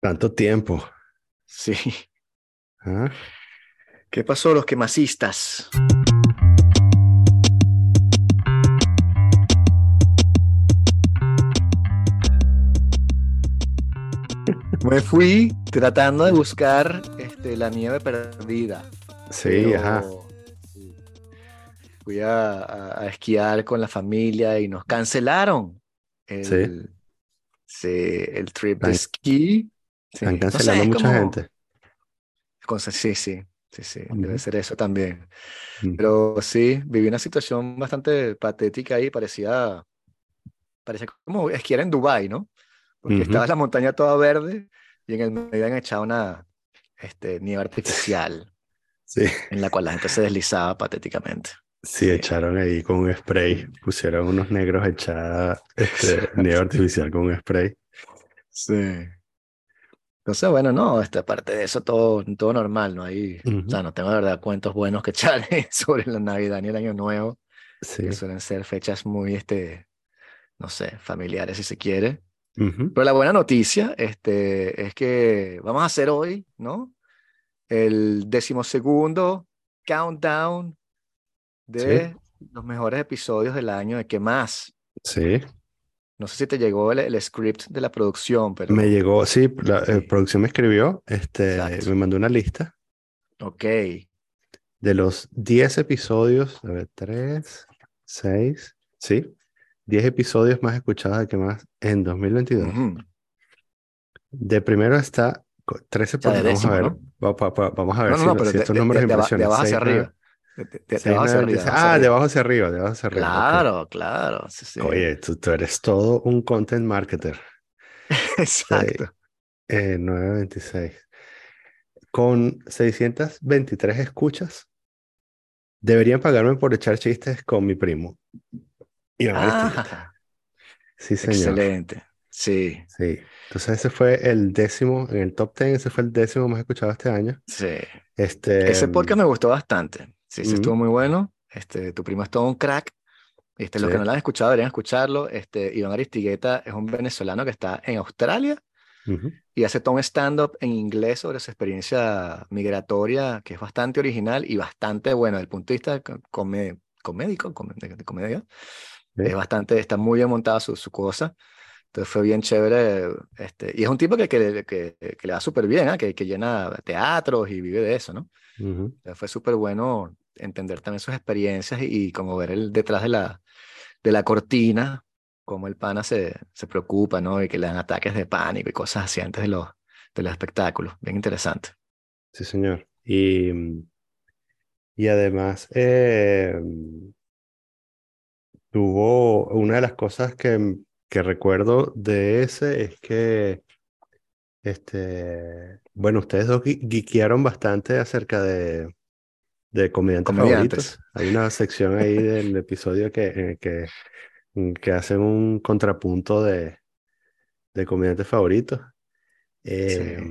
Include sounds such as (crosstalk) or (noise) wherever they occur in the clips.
Tanto tiempo. Sí. ¿Ah? ¿Qué pasó, los quemasistas? Me fui tratando de buscar este, la nieve perdida. Sí, pero ajá. Fui a, a- a esquiar con la familia y nos cancelaron el, sí, el trip de esquí. Sí, Están no sé, cancelando mucha como- gente. sí, sí, sí, sí, debe ser eso también. Mm. Pero sí, viví una situación bastante patética ahí, parecía, parecía como esquiar en Dubái, ¿no? Porque Ujú. estaba la montaña toda verde y en el medio habían echado una este, nieve artificial Sí, en la cual la gente se deslizaba patéticamente. sí, Sí. echaron ahí con un spray. Pusieron unos negros a echar este, (laughs) nieve artificial con un spray. Sí. Entonces, bueno, no, esta parte de eso todo, todo normal, ¿no? Ahí, o sea, no tengo de verdad cuentos buenos que (laughs) echar sobre la Navidad ni el Año Nuevo, Sí. que suelen ser fechas muy, este, no sé, familiares si se quiere. Pero la buena noticia este, es que vamos a hacer hoy, ¿no? El decimosegundo countdown de los mejores episodios del año de qué más. Sí. No sé si te llegó el, el script de la producción, pero Me llegó, sí, la eh, Sí. producción me escribió, este, Exacto. me mandó una lista ok. de los 10 episodios, a ver, 3, 6, sí, 10 episodios más escuchados de que más en 2022. Ujú. De primero está co- 13 O sea, de por, vamos a ver, vamos a ver si, no, lo- pero si de, estos de- números de- de aba- de impresionan. abajo hacia 6, 9, arriba. De, de- de 6, abajo hacia 9, arriba. 26. de abajo hacia Ah, de abajo hacia arriba, de abajo hacia arriba. Claro, claro. Sí, sí. Oye, tú, tú eres todo un content marketer. (laughs) Exacto. Eh, 926. Con 623 escuchas, deberían pagarme por echar chistes con mi primo. Aristigueta. Ah, Sí, señor. excelente. Sí, Sí. Entonces ese fue el décimo, en el top 10, ese fue el décimo más escuchado este año. sí. Este, Ese podcast me gustó bastante. Sí, sí, estuvo Ujú. muy bueno. Este, tu primo es todo un crack. Este, los Sí. que no lo han escuchado deberían escucharlo. Este, Iván Aristigueta es un venezolano que está en Australia ujú, y hace todo un stand-up en inglés sobre su experiencia migratoria, que es bastante original y bastante bueno desde el punto de vista co- come- comédico, come- de comedia. sí. Es bastante, está muy bien montada su, su cosa. Entonces fue bien chévere. Este, y es un tipo que, que, que, que le va súper bien, ¿ah? que, que llena teatros y vive de eso, ¿no? fue súper bueno entender también sus experiencias y, y como ver el detrás de la, de la cortina, cómo el pana se, se preocupa, ¿no? Y que le dan ataques de pánico y cosas así antes de los, de los espectáculos. Bien interesante. Sí, señor. Y, y además, eh, tuvo una de las cosas que, que recuerdo de ese es que, este, bueno, ustedes dos geekearon bastante acerca de, de comediantes Comediantes. favoritos. Hay una sección ahí del episodio que, que, que hacen un contrapunto de, de comediantes favoritos. Eh,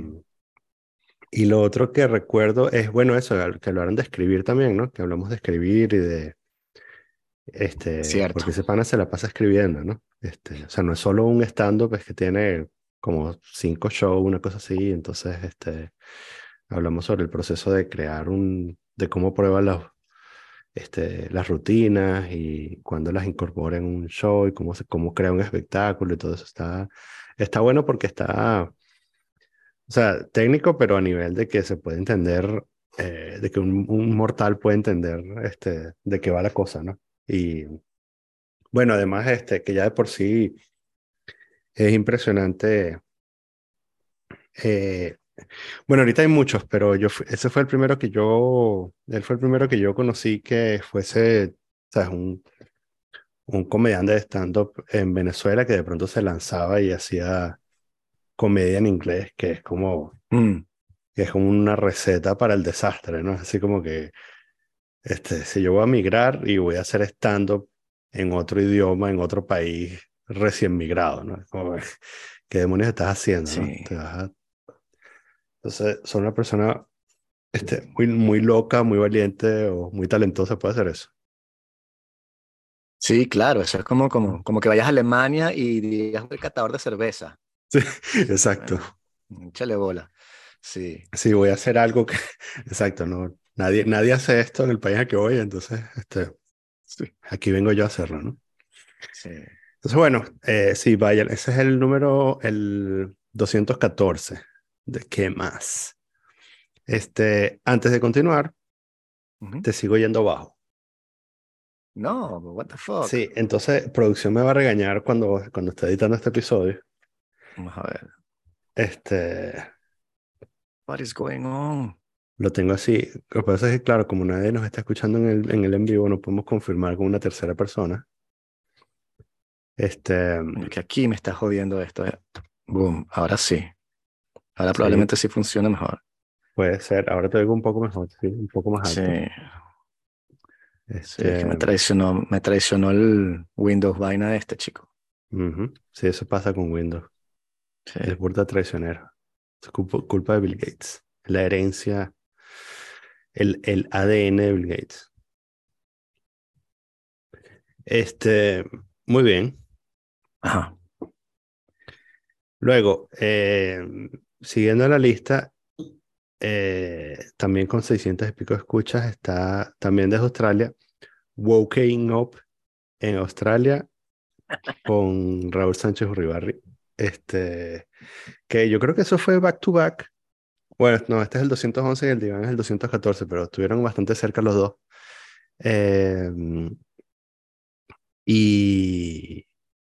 y lo otro que recuerdo es, bueno, eso, que hablaron de escribir también, ¿no? Que hablamos de escribir y de, este, Cierto. porque ese pana se la pasa escribiendo, ¿no? Este, o sea, no es solo un stand-up, es que tiene como cinco shows, una cosa así, entonces, este, hablamos sobre el proceso de crear un, de cómo prueba los, este, las rutinas y cuándo las incorpora en un show y cómo se, cómo crea un espectáculo y todo eso está, está bueno porque está, o sea, técnico, pero a nivel de que se puede entender, eh, de que un, un mortal puede entender este, de qué va la cosa, ¿no? Y bueno, además, este, que ya de por sí es impresionante. eh, bueno, ahorita hay muchos, pero yo ese fue el primero que yo, él fue el primero que yo conocí que fuese, ¿sabes? Un, un comediante de stand-up en Venezuela que de pronto se lanzaba y hacía comedia en inglés, que es como, Mm, que es como una receta para el desastre, ¿no? Así como que, este, si yo voy a migrar y voy a hacer stand-up en otro idioma, en otro país recién migrado, ¿no? Como, ¿qué demonios estás haciendo, no? Sí. Te vas a- Entonces, son una persona este, muy, muy loca, muy valiente o muy talentosa, puede hacer eso. Sí, claro, eso es como, como, como que vayas a Alemania y digas el catador de cerveza. Sí, (laughs) exacto. Bueno, Échale bola. Sí. Sí, voy a hacer algo que, (laughs) exacto, no, nadie, nadie hace esto en el país a que voy, entonces, este, aquí vengo yo a hacerlo, ¿no? Sí. Entonces, bueno, eh, sí, vaya, ese es el número, el 214. ¿De qué más? Este, antes de continuar, te sigo yendo abajo. No, what the fuck. Sí, entonces producción me va a regañar cuando, cuando esté editando este episodio. Vamos a ver. Este, What is going on? Lo tengo así. Lo que pasa es que, claro, como nadie nos está escuchando en el, en el en vivo, no podemos confirmar con una tercera persona. Este, Coño, Que aquí me está jodiendo esto. eh. Boom, ahora sí. Ahora probablemente sí funciona mejor. puede ser, ahora te oigo un poco mejor, sí, un poco más alto. sí, Este, es que me traicionó, me traicionó el Windows vaina de este chico. Sí, eso pasa con Windows. Sí. Es burda traicionero. Es culpa, culpa de Bill Gates. La herencia, el, el ADN de Bill Gates. Este, muy bien. Ajá. Luego, eh, siguiendo la lista, eh, también con 600 y pico escuchas, está también desde Australia, Woking Up en Australia con Raúl Sánchez Uribarri. Este, que yo creo que eso fue back to back. Bueno, no, este es el 211 y el diván es el 214, pero estuvieron bastante cerca los dos. Eh, y,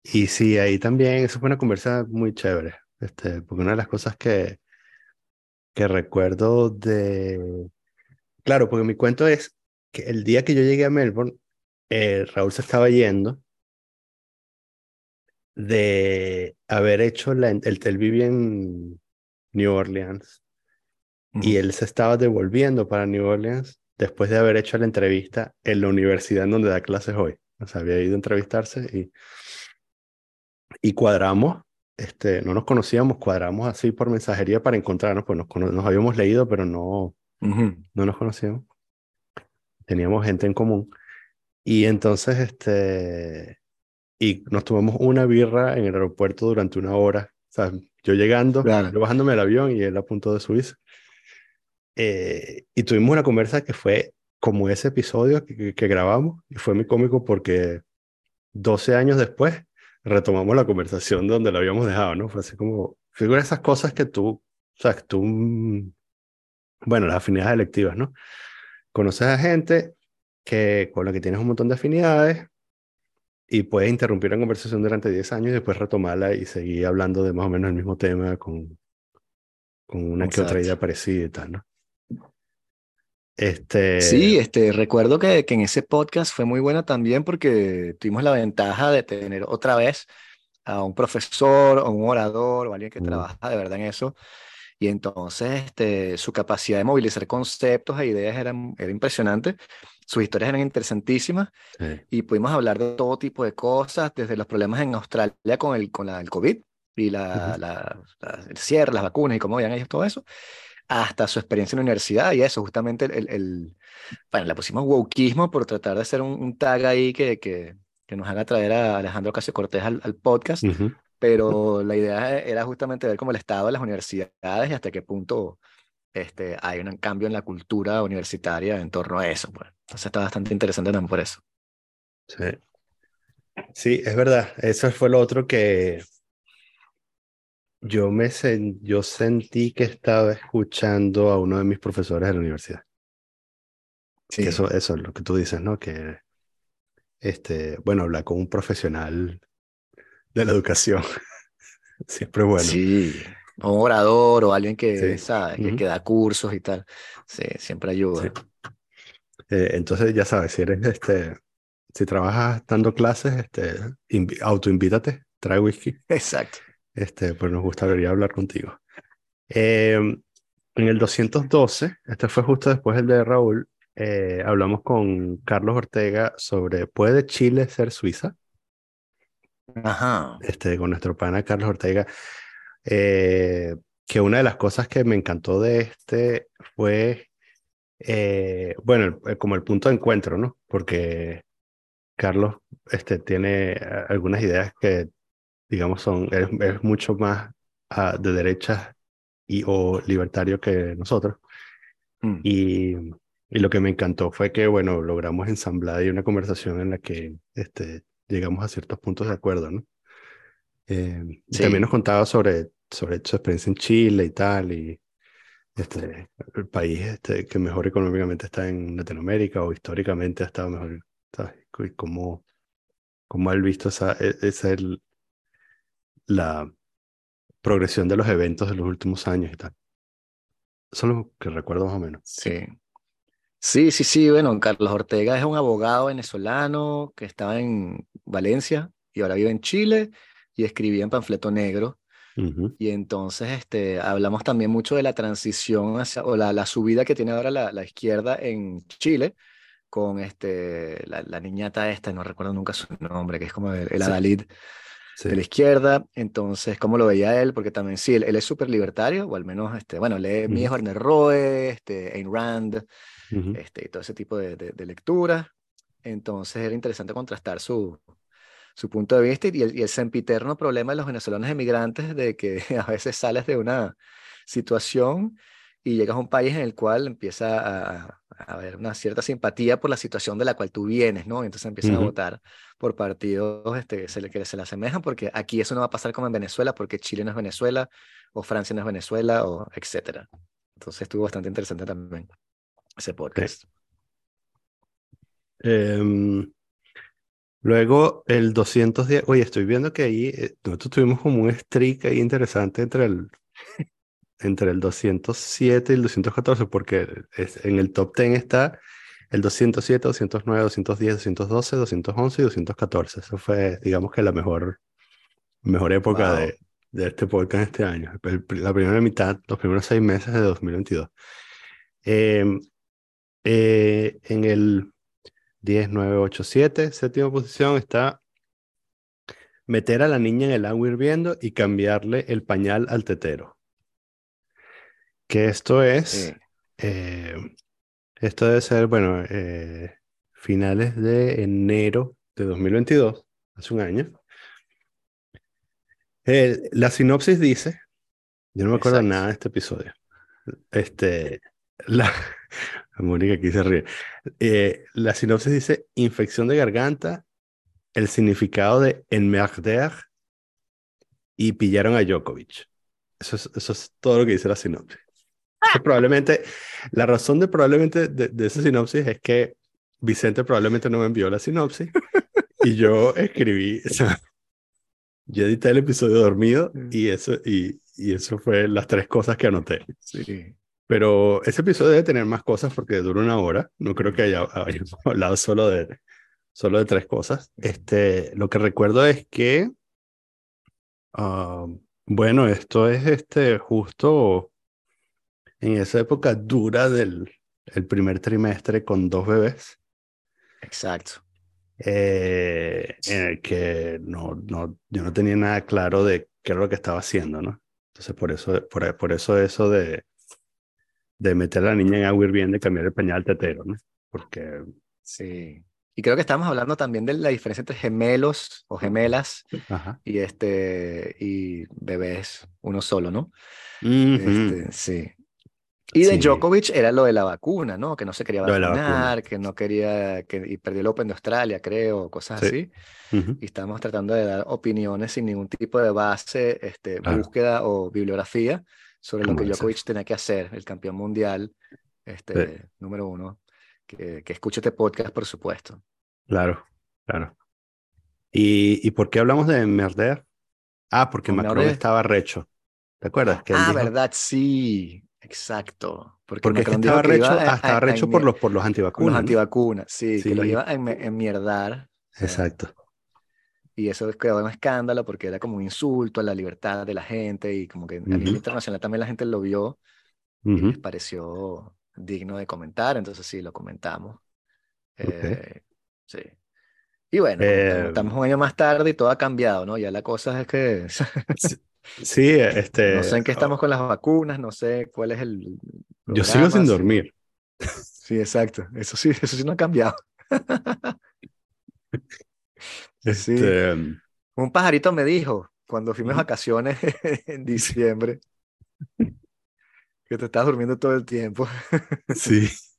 y sí, ahí también, eso fue una conversa muy chévere, este, porque una de las cosas que, que recuerdo de... Claro, porque mi cuento es que el día que yo llegué a Melbourne, eh, Raúl se estaba yendo de haber hecho la... Él, él en New Orleans y él se estaba devolviendo para New Orleans después de haber hecho la entrevista en la universidad en donde da clases hoy. O sea, había ido a entrevistarse y, y cuadramos, este, no nos conocíamos, cuadramos así por mensajería para encontrarnos, pues nos, habíamos leído, pero no, no nos conocíamos. Teníamos gente en común. Y entonces, este, y nos tomamos una birra en el aeropuerto durante una hora. O sea, yo llegando, Claro. yo bajándome del avión y él a punto de subirse. Eh, y tuvimos una conversa que fue como ese episodio que, que- grabamos y fue muy cómico porque 12 años después retomamos la conversación donde la habíamos dejado, ¿no? Fue así como, figura esas cosas que tú, o sea, que tú, mm, bueno, las afinidades electivas, ¿no? Conoces a gente que, con la que tienes un montón de afinidades y puedes interrumpir la conversación durante 10 años y después retomarla y seguir hablando de más o menos el mismo tema con, con una que otra Exacto. idea parecida y tal, ¿no? Este, Sí, este, recuerdo que, que en ese podcast fue muy bueno también porque tuvimos la ventaja de tener otra vez a un profesor o un orador o alguien que Mm. trabaja de verdad en eso. Y entonces este, su capacidad de movilizar conceptos e ideas era, era impresionante. Sus historias eran interesantísimas sí, y pudimos hablar de todo tipo de cosas, desde los problemas en Australia con el, con la, el COVID y la, Ujú. la- la- el cierre, las vacunas y cómo veían ellos todo eso, hasta su experiencia en la universidad y eso, justamente el, el, el- bueno, le pusimos wokismo por tratar de hacer un, un tag ahí que, que, que nos haga traer a Alejandro Casio Cortés al, al podcast, Ujú. pero la idea era justamente ver cómo el estado de las universidades y hasta qué punto este, hay un cambio en la cultura universitaria en torno a eso. Pues. Entonces está bastante interesante también por eso. Sí. Sí, es verdad. Eso fue lo otro que yo me sen- yo sentí que estaba escuchando a uno de mis profesores de la universidad. Sí, eso, eso es lo que tú dices, ¿no? Que este, bueno, hablar con un profesional de la educación (laughs) siempre es bueno. sí, o un orador o alguien que, Sí. sabe, que, da cursos y tal. Sí, siempre ayuda. Sí. Eh, entonces, ya sabes, si eres este, si trabajas dando clases, este, autoinvítate, trae whisky. Exacto. Este, pues nos gustaría hablar contigo. Eh, en el 212, este fue justo después del de Raúl, eh, hablamos con Carlos Ortega sobre ¿puede Chile ser Suiza? Ajá. Este, con nuestro pana Carlos Ortega, eh, que una de las cosas que me encantó de este fue, eh, bueno, como el punto de encuentro, ¿no? Porque Carlos este, tiene algunas ideas que, digamos, son, es, es mucho más ah, de derechas y, o libertario que nosotros. Mm. Y, y lo que me encantó fue que, bueno, logramos ensamblar y una conversación en la que este, llegamos a ciertos puntos de acuerdo, ¿no? Eh, Sí. También nos contaba sobre, sobre su experiencia en Chile y tal, y este, el país este, que mejor económicamente está en Latinoamérica o históricamente ha estado mejor, ¿sabes? Y cómo, cómo él visto esa, e- esa el- la progresión de los eventos de los últimos años y tal. Eso es lo que recuerdo más o menos. Sí. Sí, sí, sí. Bueno, Carlos Ortega es un abogado venezolano que estaba en Valencia y ahora vive en Chile y escribía en Panfleto Negro. Y entonces este, hablamos también mucho de la transición hacia, o la, la subida que tiene ahora la, la izquierda en Chile con este, la, la niñata esta, no recuerdo nunca su nombre, que es como el. Adalid sí. De la izquierda. Entonces, ¿cómo lo veía él? Porque también sí, él, él es súper libertario, o al menos, este, bueno, lee. Mies Werner Rohe, este, Ayn Rand, este, y todo ese tipo de, de, de lecturas. Entonces era interesante contrastar su, su punto de vista y el, y el sempiterno problema de los venezolanos emigrantes de que (laughs) a veces sales de una situación y llegas a un país en el cual empieza a, a haber una cierta simpatía por la situación de la cual tú vienes, ¿no? Entonces empiezan a Ujú. votar por partidos este, que se le, que se le asemejan, porque aquí eso no va a pasar como en Venezuela, porque Chile no es Venezuela, o Francia no es Venezuela, o etcétera. Entonces estuvo bastante interesante también ese podcast. Em, luego el 210, oye, estoy viendo que ahí eh, nosotros tuvimos como un streak ahí interesante entre el, entre el 207 y el 214, porque es, en el top 10 está el 207, 209, 210, 212, 211 y 214. Eso fue, digamos que la mejor, mejor época Wow. de, de este podcast este año. El- la primera mitad, los primeros seis meses de 2022. Em, eh, en el 10, 9, 8, 7, séptima posición está meter a la niña en el agua hirviendo y cambiarle el pañal al tetero. Que esto es, eh, esto debe ser, bueno, eh, finales de enero de 2022, hace un año. La sinopsis dice, yo no me acuerdo Exacto. nada de este episodio. Este, la, (laughs) Mónica aquí se ríe. Eh, la sinopsis dice infección de garganta, el significado de enmerder y pillaron a Djokovic. Eso es, eso es todo lo que dice la sinopsis. Probablemente, la razón de probablemente de, de esa sinopsis es que Vicente probablemente no me envió la sinopsis y yo escribí, o sea, yo edité el episodio dormido y eso, y, y eso fue las tres cosas que anoté. Sí. Pero ese episodio debe tener más cosas porque dura una hora. No creo que haya, (laughs) hablado solo de, solo de tres cosas. Este, lo que recuerdo es que, ah, bueno, esto es este, justo en esa época dura del el primer trimestre con dos bebés, Exacto. eh, en el que no, no, yo no tenía nada claro de qué era lo que estaba haciendo, ¿no? Entonces, por eso, por, por eso eso de, de meter a la niña en agua hirviendo y cambiar el pañal al tetero, ¿no? Porque, Sí. Y creo que estamos hablando también de la diferencia entre gemelos o gemelas ajá. y este y bebés, uno solo, ¿no? Ujú. Este, sí. Y de Sí. Djokovic era lo de la vacuna, ¿no? Que no se quería vacunar, vacuna. que no quería, que, y perdió el Open de Australia, creo, cosas Sí. así. Ujú. Y estamos tratando de dar opiniones sin ningún tipo de base, este, Claro. búsqueda o bibliografía sobre lo que debe ser. Djokovic tenía que hacer, el campeón mundial, este, número uno. Que, que escuche este podcast, por supuesto. Claro, claro. ¿Y, ¿Y por qué hablamos de merder? Ah, porque Macron estaba recho. ¿Te acuerdas? Que Ah, dijo- verdad, sí, exacto. Porque, Porque Macron estaba recho, iba a- ah, estaba a- a recho por los, por los con los antivacunas, antivacunas, sí, que los Sí. iba a enmi- enmierdar. o sea, Exacto. Y eso creó un escándalo porque era como un insulto a la libertad de la gente y como que a nivel internacional también la gente lo vio y les pareció digno de comentar, entonces sí, lo comentamos. Eh, sí. Y bueno, Eh, estamos un año más tarde y todo ha cambiado, ¿no? Ya la cosa es que Sí, este, no sé en qué estamos con las vacunas, no sé cuál es el yo sigo sin dormir. Sí, exacto. Eso sí, eso sí no ha cambiado. (laughs) Sí. Este, Un pajarito me dijo cuando fuimos Ujú. vacaciones (laughs) en diciembre que te estás durmiendo todo el tiempo. Sí. (laughs)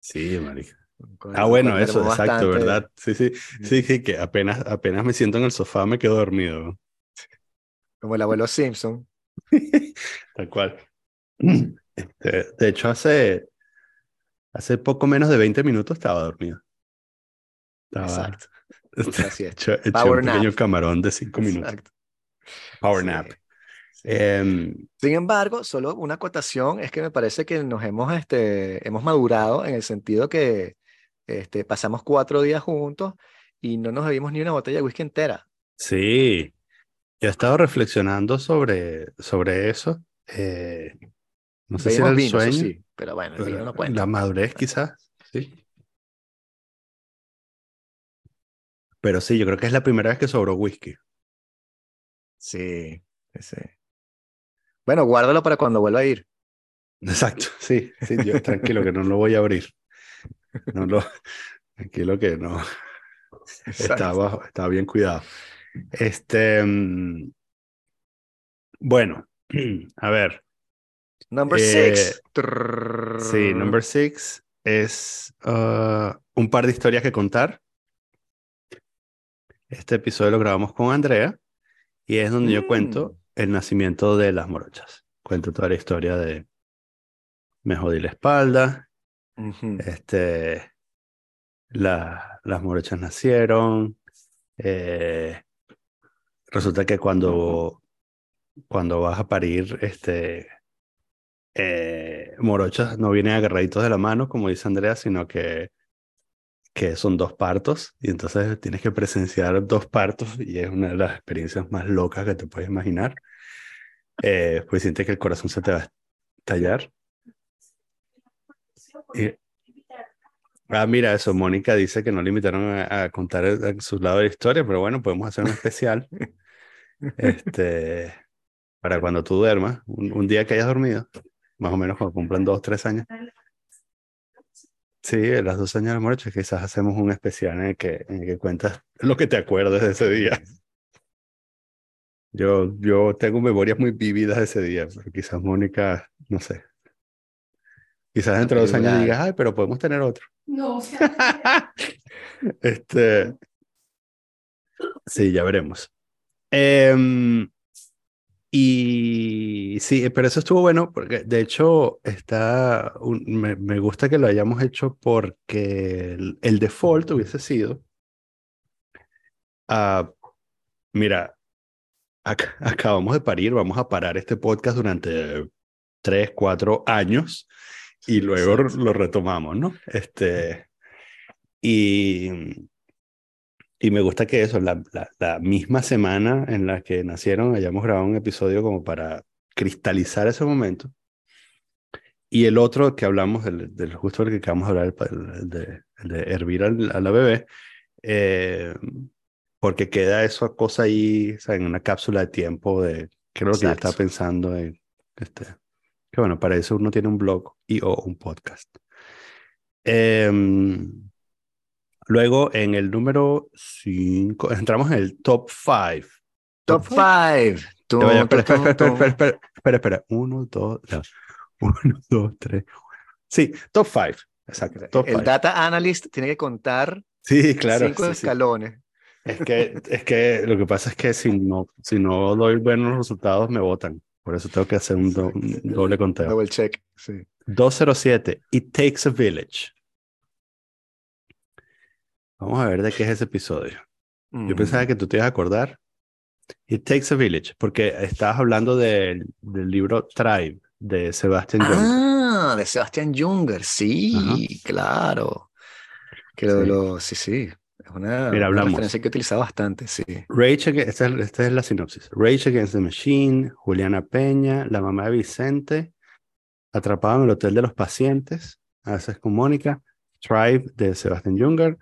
Sí, marica. Ah, bueno, eso, exacto, bastante. ¿verdad? Sí, sí, sí, sí, que apenas, apenas me siento en el sofá me quedo dormido. Como el abuelo Simpson. (laughs) Tal cual. Este, de hecho, hace, hace poco menos de 20 minutos estaba dormido. Estaba, Exacto. este, Así es. eché- eché Power un pequeño nap. camarón de 5 minutos. Exacto. Power Sí, nap. sí. Em, Sin embargo, solo una acotación es que me parece que nos hemos, este, hemos madurado en el sentido que este, pasamos cuatro días juntos y no nos bebimos ni una botella de whisky entera. sí, yo he estado reflexionando sobre, sobre eso. Eh, no sé si era el vino, sueño, sí, pero bueno, el vino no cuenta. la madurez quizás, sí. Pero sí, yo creo que es la primera vez que sobró whisky. Sí, sí. Bueno, guárdalo para cuando vuelva a ir. Exacto, sí, sí, yo tranquilo que no lo voy a abrir. No lo, tranquilo que no, está bajo, está bien cuidado. Este, mm, bueno, (clears throat) a ver, Number Eh, six. sí, number six es ah, un par de historias que contar. Este episodio lo grabamos con Andrea y es donde yo cuento Mm. el nacimiento de las morochas. Cuento toda la historia de me jodí la espalda. Este, la- las morochas nacieron. eh, resulta que cuando, cuando vas a parir, este, eh, morochas no vienen agarraditos de la mano, como dice Andrea, sino que, que son dos partos. Y entonces tienes que presenciar dos partos y es una de las experiencias más locas que te puedes imaginar. Eh, pues sientes que el corazón se te va a estallar. Y- Ah, mira, eso, Mónica dice que no le invitaron a, contar el- a su lado de la historia, pero bueno, podemos hacer un especial (laughs) este, para cuando tú duermas, un, día que hayas dormido, más o menos cuando cumplan dos, tres años. Sí, las dos años de muerte, quizás hacemos un especial en el que, cuentas lo que te acuerdes de ese día. Yo, yo tengo memorias muy vividas de ese día, pero quizás Mónica, no sé. Quizás dentro de dos años digas, ay, pero podemos tener otro. No, o sea, (laughs) Este. Sí, ya veremos. Em, y sí, pero eso estuvo bueno porque de hecho está un- me, me gusta que lo hayamos hecho porque el, el default hubiese sido ah, mira, ac- acabamos de parir, vamos a parar este podcast durante tres, cuatro años y luego lo retomamos, ¿no? Este, y, y me gusta que eso, la, la, la misma semana en la que nacieron, hayamos grabado un episodio como para cristalizar ese momento. Y el otro que hablamos, del, del justo el que acabamos de hablar, el, de, de hervir al- a la bebé, eh, porque queda esa cosa ahí, o sea, en una cápsula de tiempo de, lo que yo estaba pensando en, este, que bueno, para eso uno tiene un blog y o un podcast. Em, luego, en el número 5, entramos en el top 5. Top five. Tum, Ya, ya, espera, tum, espera, espera, espera, espera, espera. Uno, dos, ya. Uno, dos, tres. Sí, top 5. Exacto, top El 5. data analyst tiene que contar Sí, claro. cinco sí, sí. escalones. Es que, es que lo que pasa es que si no, si no doy buenos resultados, me votan. Por eso tengo que hacer un, do- un doble conteo. Double check. Sí. 207. It Takes a Village. Vamos a ver de qué es ese episodio. Yo pensaba que tú te ibas a acordar. It Takes a Village, porque estabas hablando del, del libro Tribe de Sebastian Junger. Ah, de Sebastian Junger, sí, claro. Que Sí. lo- sí, sí. Es una, Mira, una hablamos. referencia que he utilizado bastante, sí. Rage, esta, es- esta es la sinopsis. Rage Against the Machine, Juliana Peña, la mamá de Vicente, atrapado en el hotel de los pacientes, a veces con Mónica, Tribe de Sebastian Junger,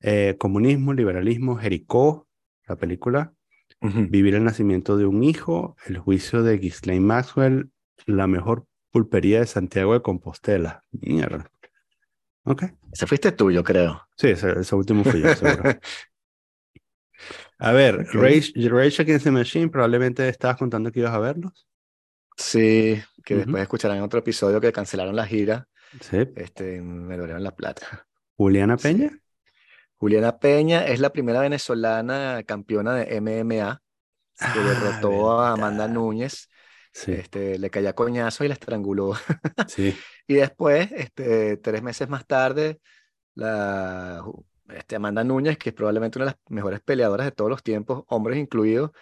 eh, Comunismo, Liberalismo, Jericó, la película. Vivir el nacimiento de un hijo, El juicio de Ghislaine Maxwell, La mejor pulpería de Santiago de Compostela. Mierda. Ok. Ese fuiste tú, yo creo. Sí, ese, ese último fui yo, seguro. A ver, Ok. Rage, Rage Against the Machine, probablemente estabas contando que ibas a verlos. Sí, que Ujú. después escucharán otro episodio que cancelaron la gira. Sí. Este, me dolieron la plata. Juliana Sí. Peña. Juliana Peña es la primera venezolana campeona de MMA que Ah, derrotó a Amanda. Núñez. Sí, Este, le caía coñazo y la estranguló. (laughs) sí. Y después, este, tres meses más tarde, la, este, Amanda Núñez, que es probablemente una de las mejores peleadoras de todos los tiempos, hombres incluidos,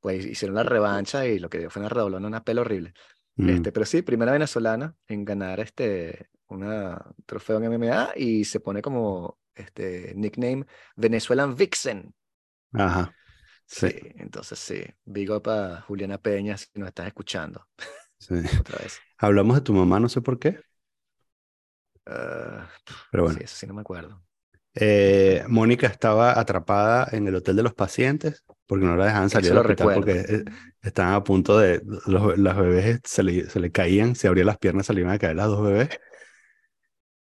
pues hicieron la revancha y lo que dio fue una redolona, una pela horrible. Mm. Este, pero sí, primera venezolana en ganar este una trofeo en MMA y se pone como este nickname Venezuelan Vixen. Ajá. Sí, entonces sí, big up a Juliana Peña si nos estás escuchando Sí. (laughs) otra vez. Hablamos de tu mamá, no sé por qué, Ah, pero bueno. sí, eso sí no me acuerdo. Eh, Mónica estaba atrapada en el hotel de los pacientes porque no la dejaban salir del hospital recuerdo. porque eh, estaban a punto de, los, las bebés se le, se le caían, se abrían las piernas, iban a caer las dos bebés.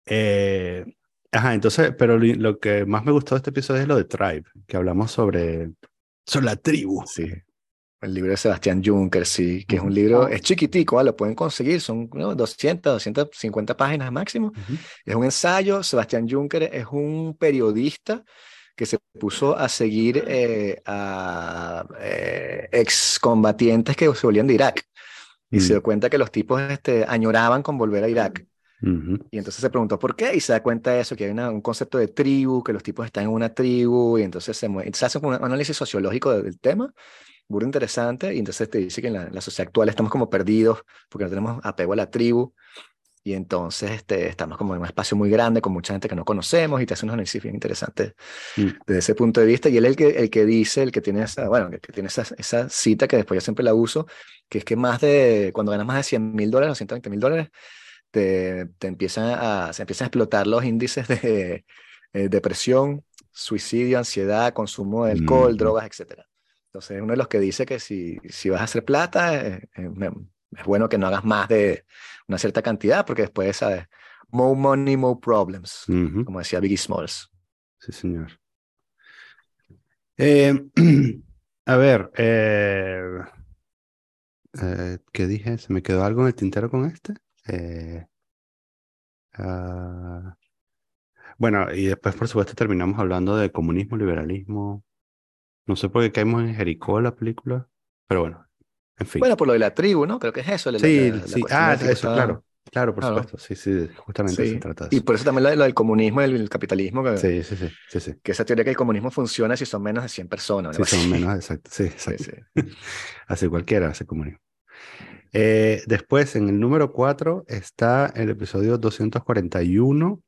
Eh, ajá, entonces, pero lo, lo que más me gustó de este episodio es lo de Tribe, que hablamos sobre, sobre la tribu. Sí. El libro de Sebastián Juncker, sí, que es un libro, es chiquitico, ah, lo pueden conseguir, son ¿no? 200, 250 páginas máximo. Ujú. Es un ensayo. Sebastián Juncker es un periodista que se puso a seguir eh, a eh, excombatientes que se volvían de Irak. Y se Mm. dio cuenta que los tipos este, añoraban con volver a Irak. Ujú. Y entonces se preguntó por qué y se da cuenta de eso, que hay una- un concepto de tribu, que los tipos están en una tribu y entonces se, mue- se hace un análisis sociológico de- del tema, muy interesante, y entonces te dice que en la, en la sociedad actual estamos como perdidos porque no tenemos apego a la tribu y entonces este, estamos como en un espacio muy grande con mucha gente que no conocemos y te hace unos análisis bien interesantes Mm. desde ese punto de vista y él es el que, el que dice, el que tiene esa, bueno, el que tiene esa, esa cita que después yo siempre la uso, que es que más de, cuando ganas más de 100 mil dólares o 120 mil dólares, te, te empiezan a, se empiezan a explotar los índices de eh, depresión, suicidio, ansiedad, consumo de alcohol, drogas, etc. Entonces, uno de los que dice que si, si vas a hacer plata, eh, eh, es bueno que no hagas más de una cierta cantidad, porque después, ¿sabes? More money, more problems, como decía Biggie Smalls. Sí, señor. (clears throat) A ver, ¿qué dije? ¿Se me quedó algo en el tintero con este? Eh, ah, bueno, y después, por supuesto, terminamos hablando de comunismo, liberalismo. No sé por qué caímos en Jericó, la película, pero bueno, en fin. Bueno, por lo de la tribu, ¿no? Creo que es eso. la- sí, la- la sí. Ah, eso, está- claro. Claro, por Claro. supuesto. Sí, sí, justamente Sí. se trata de Y eso. por eso también lo, de- lo del comunismo y el, el capitalismo, que, Sí, sí, sí, sí, sí. que esa teoría que el comunismo funciona si son menos de 100 personas. Sí, algo son menos exacto. Sí, Sí, exacto. sí. (laughs) Así cualquiera hace comunismo. Eh, después, en el número 4 está el episodio 241,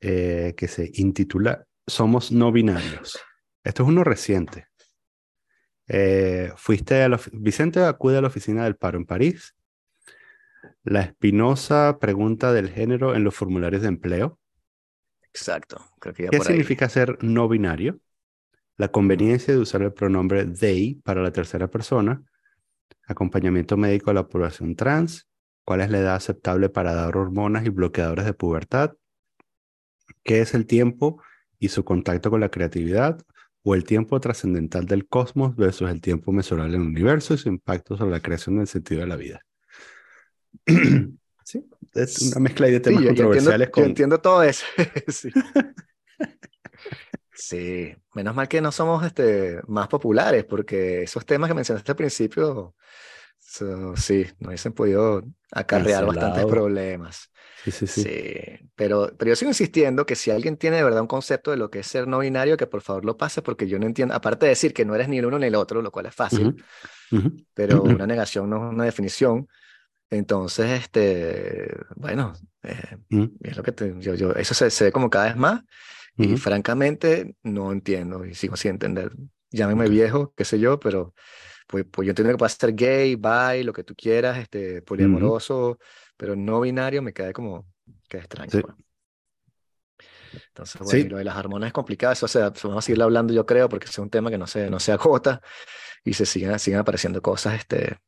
eh, que se intitula Somos no binarios. Esto es uno reciente. Eh, fuiste a la Vicente acude a la oficina del paro en París. La espinosa pregunta del género en los formularios de empleo. Exacto. Creo que iba ¿Qué por ahí. significa ser no binario? La conveniencia de usar el pronombre they para la tercera persona. Acompañamiento médico a la población trans. ¿Cuál es la edad aceptable para dar hormonas y bloqueadores de pubertad? ¿Qué es el tiempo y su contacto con la creatividad? ¿O el tiempo trascendental del cosmos versus el tiempo mesurable en el universo y su impacto sobre la creación del sentido de la vida? (clears throat) sí, es una mezcla de Sí, temas yo, entiendo, controversiales yo con... entiendo todo eso. (laughs) sí. (laughs) Sí, menos mal que no somos este, más populares, porque esos temas que mencionaste al principio, so- sí, nos hubiesen podido acarrear bastantes problemas. Sí, sí, sí. Sí, pero, pero yo sigo insistiendo que si alguien tiene de verdad un concepto de lo que es ser no binario, que por favor lo pase, porque yo no entiendo, aparte de decir que no eres ni el uno ni el otro, lo cual es fácil, Ujú, ujú. pero una negación no es una definición. Entonces, este, bueno, eh, es lo que te- yo, yo, eso se, se ve como cada vez más y francamente no entiendo y sigo sin entender. Llámeme Ok. viejo, qué sé yo, pero pues, pues yo entiendo que puedes ser gay, bi, lo que tú quieras, este, poliamoroso, pero no binario me queda como que extraño. Sí. pues. Entonces, bueno, Sí. y lo de las hormonas es complicado, eso se, se vamos a seguir hablando yo creo, porque es un tema que no se, no se agota y se siguen, siguen apareciendo cosas este,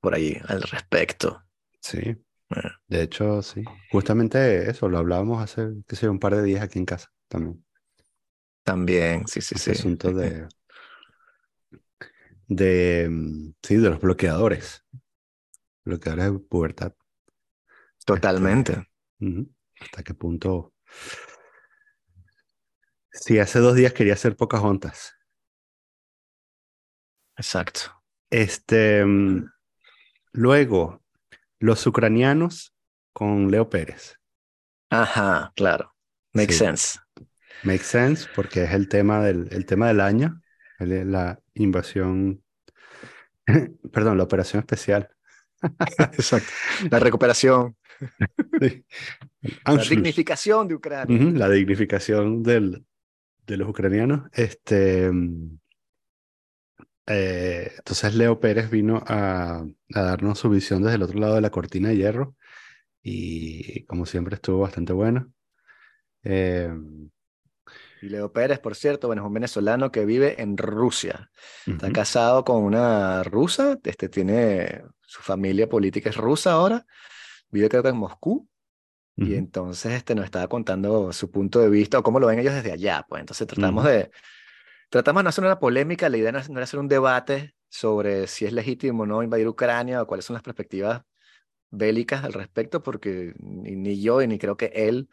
por ahí al respecto. Sí, Eh, de hecho, sí. Justamente eso, lo hablábamos hace, qué sé un par de días aquí en casa también. También, sí, sí, Ese sí. asunto de... de, mm, sí, de los bloqueadores. Bloqueadores de pubertad. Totalmente. Ujú. ¿Hasta qué punto? Sí, hace dos días quería hacer Pocahontas. Exacto. Este, mm, luego, los ucranianos con Leo Pérez. Ajá, claro. Makes Sí. sense. Make sense porque es el tema del, el tema del año, la invasión, (laughs) perdón, la operación especial. (laughs) Exacto. La recuperación, Sí. la dignificación de Ucrania. Ujú, la dignificación del, de los ucranianos. Este, eh, entonces Leo Pérez vino a, a darnos su visión desde el otro lado de la cortina de hierro y como siempre estuvo bastante bueno. Eh, Y Leo Pérez, por cierto, bueno, es un venezolano que vive en Rusia. Está casado con una rusa, este tiene su familia política es rusa ahora, vive creo que en Moscú. Y entonces este, nos estaba contando su punto de vista o cómo lo ven ellos desde allá. Pues entonces tratamos Ujú. de, tratamos de no hacer una polémica, la idea no era hacer un debate sobre si es legítimo o no invadir Ucrania o cuáles son las perspectivas bélicas al respecto, porque ni, ni yo y ni creo que él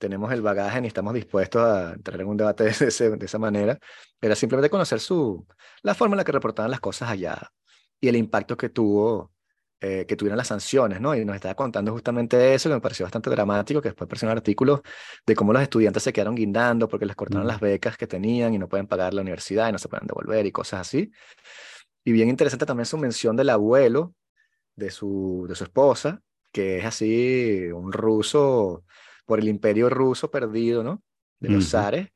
tenemos el bagaje ni estamos dispuestos a entrar en un debate de, ese- de esa manera. Era simplemente conocer su, la forma en la que reportaban las cosas allá y el impacto que tuvo, eh, que tuvieron las sanciones, ¿no? Y nos estaba contando justamente eso, que me pareció bastante dramático, que después apareció un artículo de cómo los estudiantes se quedaron guindando porque les cortaron Mm. las becas que tenían y no pueden pagar la universidad y no se pueden devolver y cosas así. Y bien interesante también su mención del abuelo de su, de su esposa, que es así un ruso por el imperio ruso perdido, ¿no? De los zares,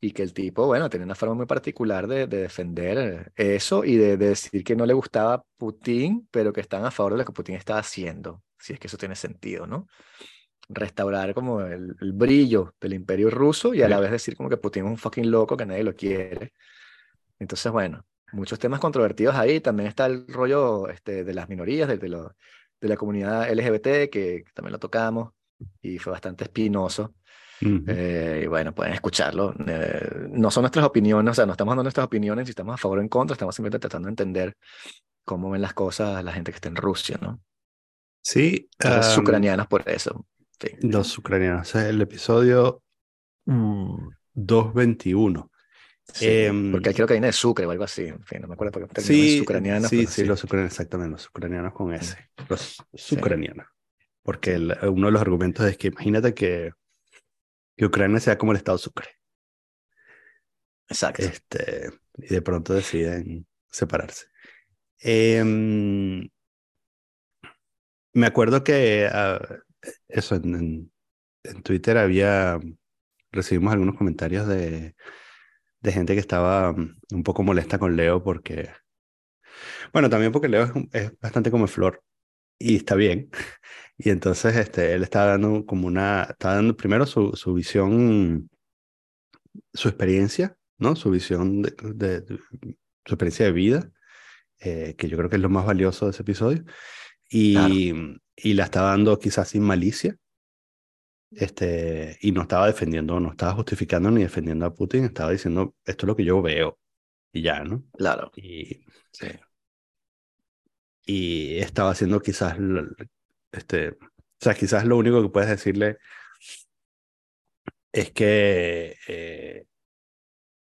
y que el tipo, bueno, tenía una forma muy particular de, de defender eso y de, de decir que no le gustaba Putin, pero que están a favor de lo que Putin estaba haciendo, si es que eso tiene sentido, ¿no? Restaurar como el, el brillo del imperio ruso y a la vez decir como que Putin es un fucking loco que nadie lo quiere. Entonces, bueno, muchos temas controvertidos ahí. También está el rollo este, de las minorías, de, de, lo- de la comunidad LGBT, que también lo tocamos y fue bastante espinoso. Ujú. Eh, y bueno, pueden escucharlo. Eh, no son nuestras opiniones, o sea, no estamos dando nuestras opiniones si estamos a favor o en contra, estamos simplemente tratando de entender cómo ven las cosas la gente que está en Rusia, ¿no? Sí, Los am, ucranianos por eso. Sí. los ucranianos. Es el episodio mm, 221. Sí, Em, porque creo que viene de Sucre o algo así. En fin, no me acuerdo porque Sí, ucranianos. sí, pero sí, los ucranianos, exactamente, los ucranianos con S, los ucranianos. Porque el- uno de los argumentos es que imagínate que, que Ucrania sea como el Estado Sucre. Exacto. Este, y de pronto deciden separarse. Em, me acuerdo que ah, eso en, en- en Twitter había, recibimos algunos comentarios de, de gente que estaba mm, un poco molesta con Leo porque, bueno, también porque Leo es bastante como flor y está bien. (laughs) Y entonces este, él estaba dando como una, estaba dando primero su, su visión, su experiencia, ¿no? Su visión de, de- de- su experiencia de vida, eh, que yo creo que es lo más valioso de ese episodio. Y, y la estaba dando quizás sin malicia. Este, y no estaba defendiendo, no estaba justificando ni defendiendo a Putin, estaba diciendo, esto es lo que yo veo. Y ya, ¿no? Claro. Y, Sí. Y estaba haciendo quizás, este, o sea, quizás lo único que puedes decirle es que eh,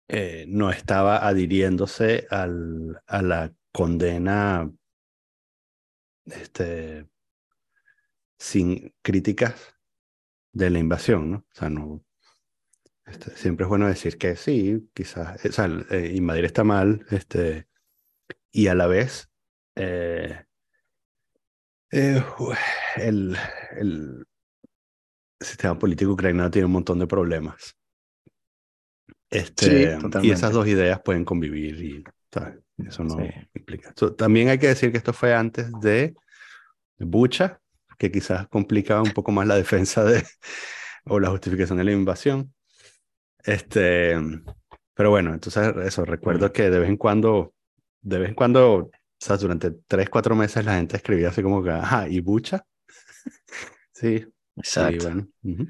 eh, no estaba adhiriéndose al, a la condena este, sin críticas de la invasión, ¿no? O sea, no, este, siempre es bueno decir que sí, quizás, eh, invadir está mal, este, y a la vez eh, eh, el, el sistema político ucraniano tiene un montón de problemas. Este, y esas dos ideas pueden convivir y ¿sabes? eso no Sí. implica. So, también hay que decir que esto fue antes de Bucha, que quizás complicaba un poco más la defensa de o la justificación de la invasión. Este, pero bueno, entonces eso, recuerdo Mm. que de vez en cuando, de vez en cuando, sea, durante tres, cuatro meses la gente escribía así como que, ajá, ¿y Bucha? (laughs) sí, Exacto. bueno. ujú.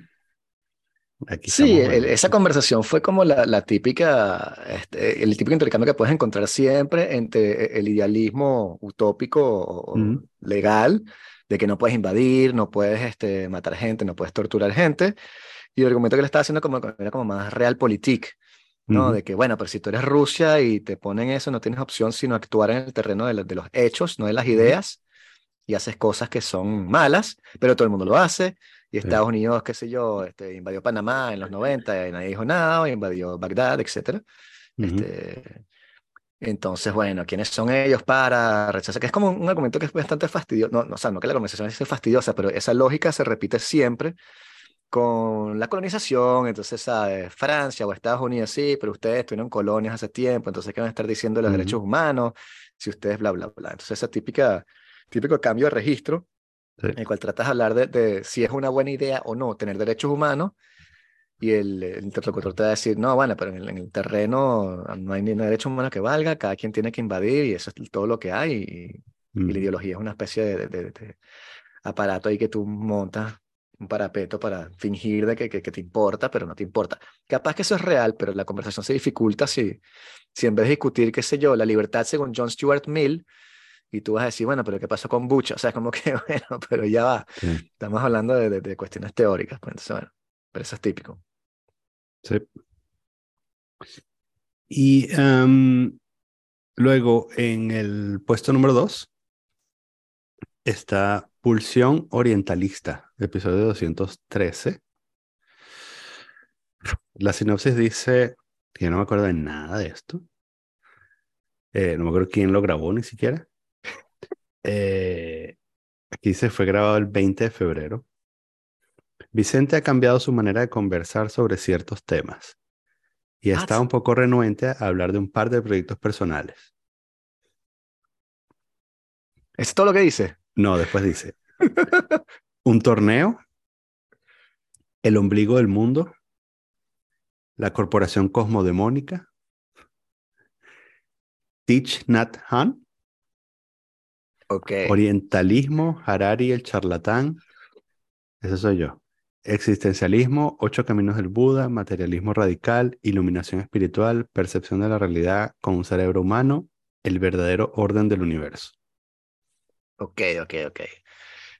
Aquí Sí, el- esa conversación fue como la, la típica, este, el típico intercambio que puedes encontrar siempre entre el idealismo utópico o- legal, de que no puedes invadir, no puedes este, matar gente, no puedes torturar gente, y el argumento que le estaba haciendo como, era como más realpolitik, ¿no? Ujú. De que, bueno, pero si tú eres Rusia y te ponen eso, no tienes opción sino actuar en el terreno de, la- de los hechos, no de las ideas, y haces cosas que son malas, pero todo el mundo lo hace. Y Sí. Estados Unidos, qué sé yo, este, invadió Panamá en los 90 y nadie dijo nada, invadió Bagdad, etcétera. Ujú. Este, entonces, bueno, ¿quiénes son ellos para rechazar? Que es como un argumento que es bastante fastidioso. No, no, o sea, no que la conversación sea fastidiosa, pero esa lógica se repite siempre con la colonización. Entonces, ¿sabes? Francia o Estados Unidos, sí, pero ustedes tuvieron colonias hace tiempo, entonces, ¿qué van a estar diciendo de los Ujú. derechos humanos? Si ustedes, bla, bla, bla. Entonces, esa típica, típico cambio de registro Sí. en el cual tratas de hablar de, de si es una buena idea o no tener derechos humanos, y el, el interlocutor te va a decir, no, bueno, pero en el, en el terreno no hay ni derecho humano que valga, cada quien tiene que invadir y eso es todo lo que hay, y, y la Ujú. ideología es una especie de, de- de aparato ahí que tú montas, un parapeto para fingir de que, que, que te importa, pero no te importa. Capaz que eso es real, pero la conversación se dificulta si, si en vez de discutir, qué sé yo, la libertad según John Stuart Mill, y tú vas a decir, bueno, pero ¿qué pasó con Bucha? O sea, es como que, (laughs) bueno, pero ya va. Sí. Estamos hablando de, de- de cuestiones teóricas, pues entonces, bueno, pero eso es típico. Sí. Y em, luego en el puesto número 2 está Pulsión Orientalista, episodio 213. La sinopsis dice, que yo no me acuerdo de nada de esto. Eh, no me acuerdo quién lo grabó ni siquiera. (laughs) Eh, aquí se fue grabado el 20 de febrero. Vicente ha cambiado su manera de conversar sobre ciertos temas y Ah, está un poco renuente a hablar de un par de proyectos personales. ¿Eso es todo lo que dice? No, después dice, un torneo, el ombligo del mundo, la corporación cosmodemónica, Teach Nat Han, orientalismo, Harari el charlatán, ese soy yo. Existencialismo, ocho caminos del Buda, materialismo radical, iluminación espiritual, percepción de la realidad con un cerebro humano, el verdadero orden del universo. Ok, ok, ok.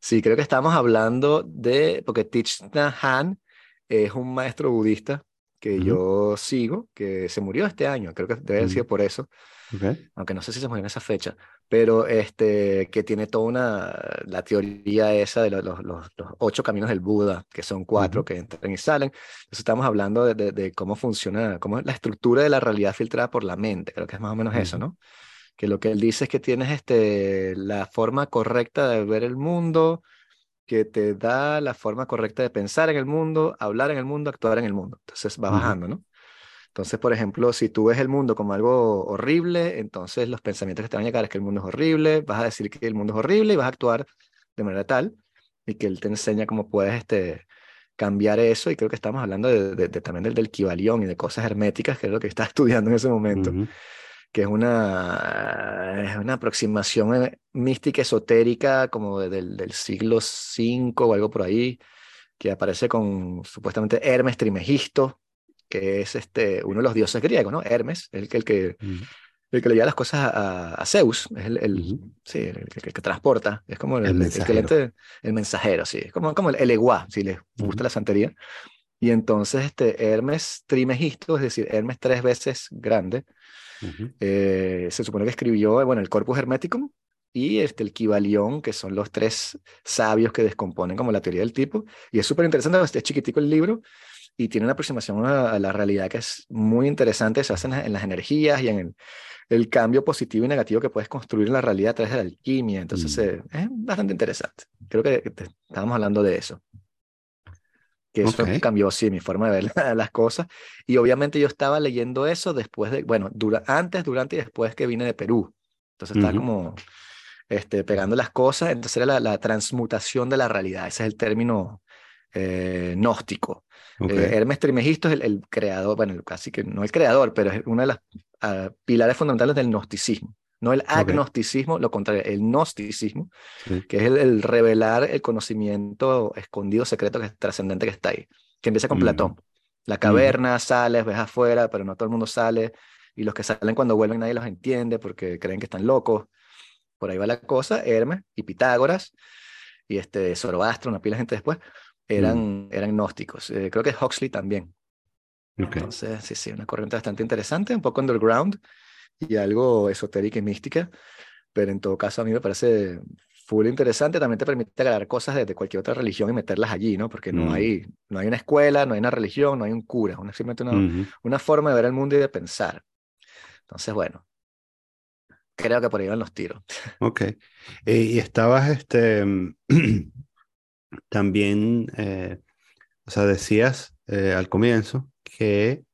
Sí, creo que estamos hablando de, porque Thich Nhat Hanh es un maestro budista que Ujú. yo sigo, que se murió este año, creo que debe haber sido Ujú. por eso, ¿Ok? aunque no sé si se murió en esa fecha, pero este, que tiene toda una, la teoría esa de los, los, los- ocho caminos del Buda, que son cuatro Ujú. que entran y salen. Entonces estamos hablando de, de- de cómo funciona, cómo es la estructura de la realidad filtrada por la mente, creo que es más o menos eso, Ujú. ¿no? Que lo que él dice es que tienes este, la forma correcta de ver el mundo, que te da la forma correcta de pensar en el mundo, hablar en el mundo, actuar en el mundo. Entonces va bajando, ¿no? Entonces, por ejemplo, si tú ves el mundo como algo horrible, entonces los pensamientos que te van a llegar es que el mundo es horrible, vas a decir que el mundo es horrible y vas a actuar de manera tal y que él te enseña cómo puedes este, cambiar eso. Y creo que estamos hablando de, de- de- también del, del Kybalión y de cosas herméticas, que es lo que estaba (laughs) estudiando en ese momento, Ujú. Que es una, es una aproximación eh, mística esotérica como de- del, del siglo V o algo por ahí, que aparece con supuestamente Hermes Trimegisto, que es este, uno de los dioses griegos, ¿no? Hermes, el, que- el, que, el que le lleva las cosas a, a Zeus, es el, sí, el, el que, que transporta, es como el, mensajero. el mensajero, sí, es como, como el, el eguá, si les gusta la santería. Y entonces este Hermes Trimegisto, es decir, Hermes tres veces grande, Eh, se supone que escribió, bueno, el Corpus Hermeticum y este, el Kybalión, que son los tres sabios que descomponen como la teoría del tipo. Y es súper interesante, es chiquitico el libro y tiene una aproximación a, a la realidad que es muy interesante, se hace en, las- en las energías y en el, el cambio positivo y negativo que puedes construir en la realidad a través de la alquimia. Entonces Mm. eh, es bastante interesante. Creo que te- estábamos hablando de eso. Que eso Ok. cambió, sí, mi forma de ver la- las cosas. Y obviamente yo estaba leyendo eso después de, bueno, dura, antes, durante y después que vine de Perú. Entonces estaba Ujú. como este, pegando las cosas. Entonces era la, la transmutación de la realidad. Ese es el término eh, gnóstico. Ok. Eh, Hermes Trimegisto es el, el creador, bueno, casi que no el creador, pero es uno de los pilares fundamentales del gnosticismo. No el agnosticismo, lo contrario, el gnosticismo, Sí. que es el, el revelar el conocimiento escondido, secreto, que es trascendente que está ahí, que empieza con Mm. Platón. La caverna, sales, ves afuera, pero no todo el mundo sale. Y los que salen cuando vuelven nadie los entiende porque creen que están locos. Por ahí va la cosa. Hermes y Pitágoras y este Zoroastro, una pila de gente después, eran, eran gnósticos. Eh, creo que Huxley también. Entonces, sí, sí, una corriente bastante interesante, un poco underground y algo esotérica y mística, pero en todo caso a mí me parece full interesante. También te permite agarrar cosas de, de cualquier otra religión y meterlas allí, ¿no? Porque no, Mm. hay, no hay una escuela, no hay una religión, no hay un cura, una, simplemente una, una forma de ver el mundo y de pensar. Entonces, bueno, creo que por ahí van los tiros. Ok. Eh, y estabas, este, (clears throat) también, eh, o sea, decías eh, al comienzo que,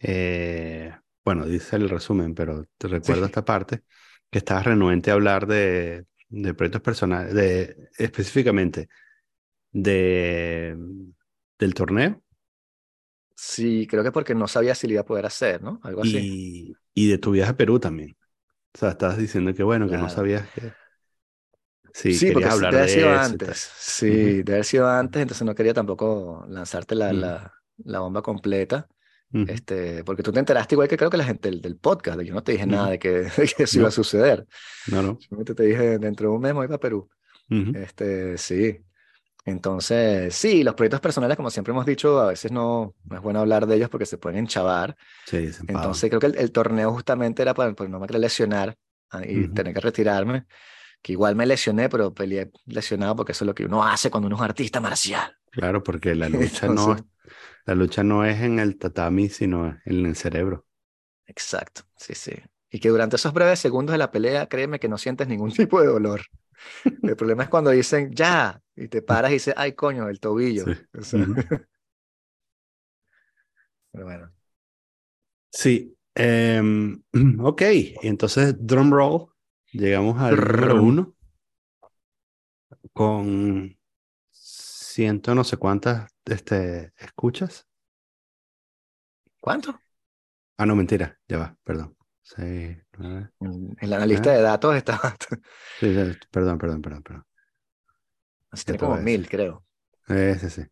eh, bueno, dice el resumen, pero te recuerdo Sí. esta parte, que estabas renuente a hablar de, de proyectos personales, de, específicamente de, del torneo Sí, creo que porque no sabía si lo iba a poder hacer, ¿no? Algo así. y, y de tu viaje a Perú también. O sea, estabas diciendo que, bueno, que no Claro. sabías que... Sí, Sí, porque hablar debe de haber sido antes. Sí, debe haber sido antes, entonces no quería tampoco lanzarte la, Mm. la, la bomba completa. Este, porque tú te enteraste igual que creo que la gente del, del podcast. Yo no te dije nada de que, (laughs) de que eso iba a No. suceder. No, no. Simplemente te dije, dentro de un mes me voy para Perú. Ujú. Este, sí. Entonces, sí, los proyectos personales, como siempre hemos dicho, a veces no, no es bueno hablar de ellos porque se pueden enchavar. Sí. Entonces, creo que el, el torneo justamente era para, para no me querer lesionar ah, y tener que retirarme. Que igual me lesioné, pero peleé lesionado porque eso es lo que uno hace cuando uno es artista marcial. Claro, porque la (laughs) lucha no, Entonces- la lucha no es en el tatami, sino en el cerebro. Exacto, sí, sí. Y que durante esos breves segundos de la pelea, créeme que no sientes ningún (laughs) tipo de dolor. El problema es cuando dicen ya y te paras y dices, ay, coño, el tobillo. Sí. O sea, Ujú. (laughs) pero bueno. Sí. em, (clears throat) ok, y entonces drum roll, llegamos al número uno con ciento no sé cuántas este, escuchas. ¿Cuánto? Ah, no, mentira, ya va, perdón. Seis, nueve. En el analista de datos está, Sí, sí, perdón, perdón, perdón, perdón. así tiene como mil, creo. Ese sí.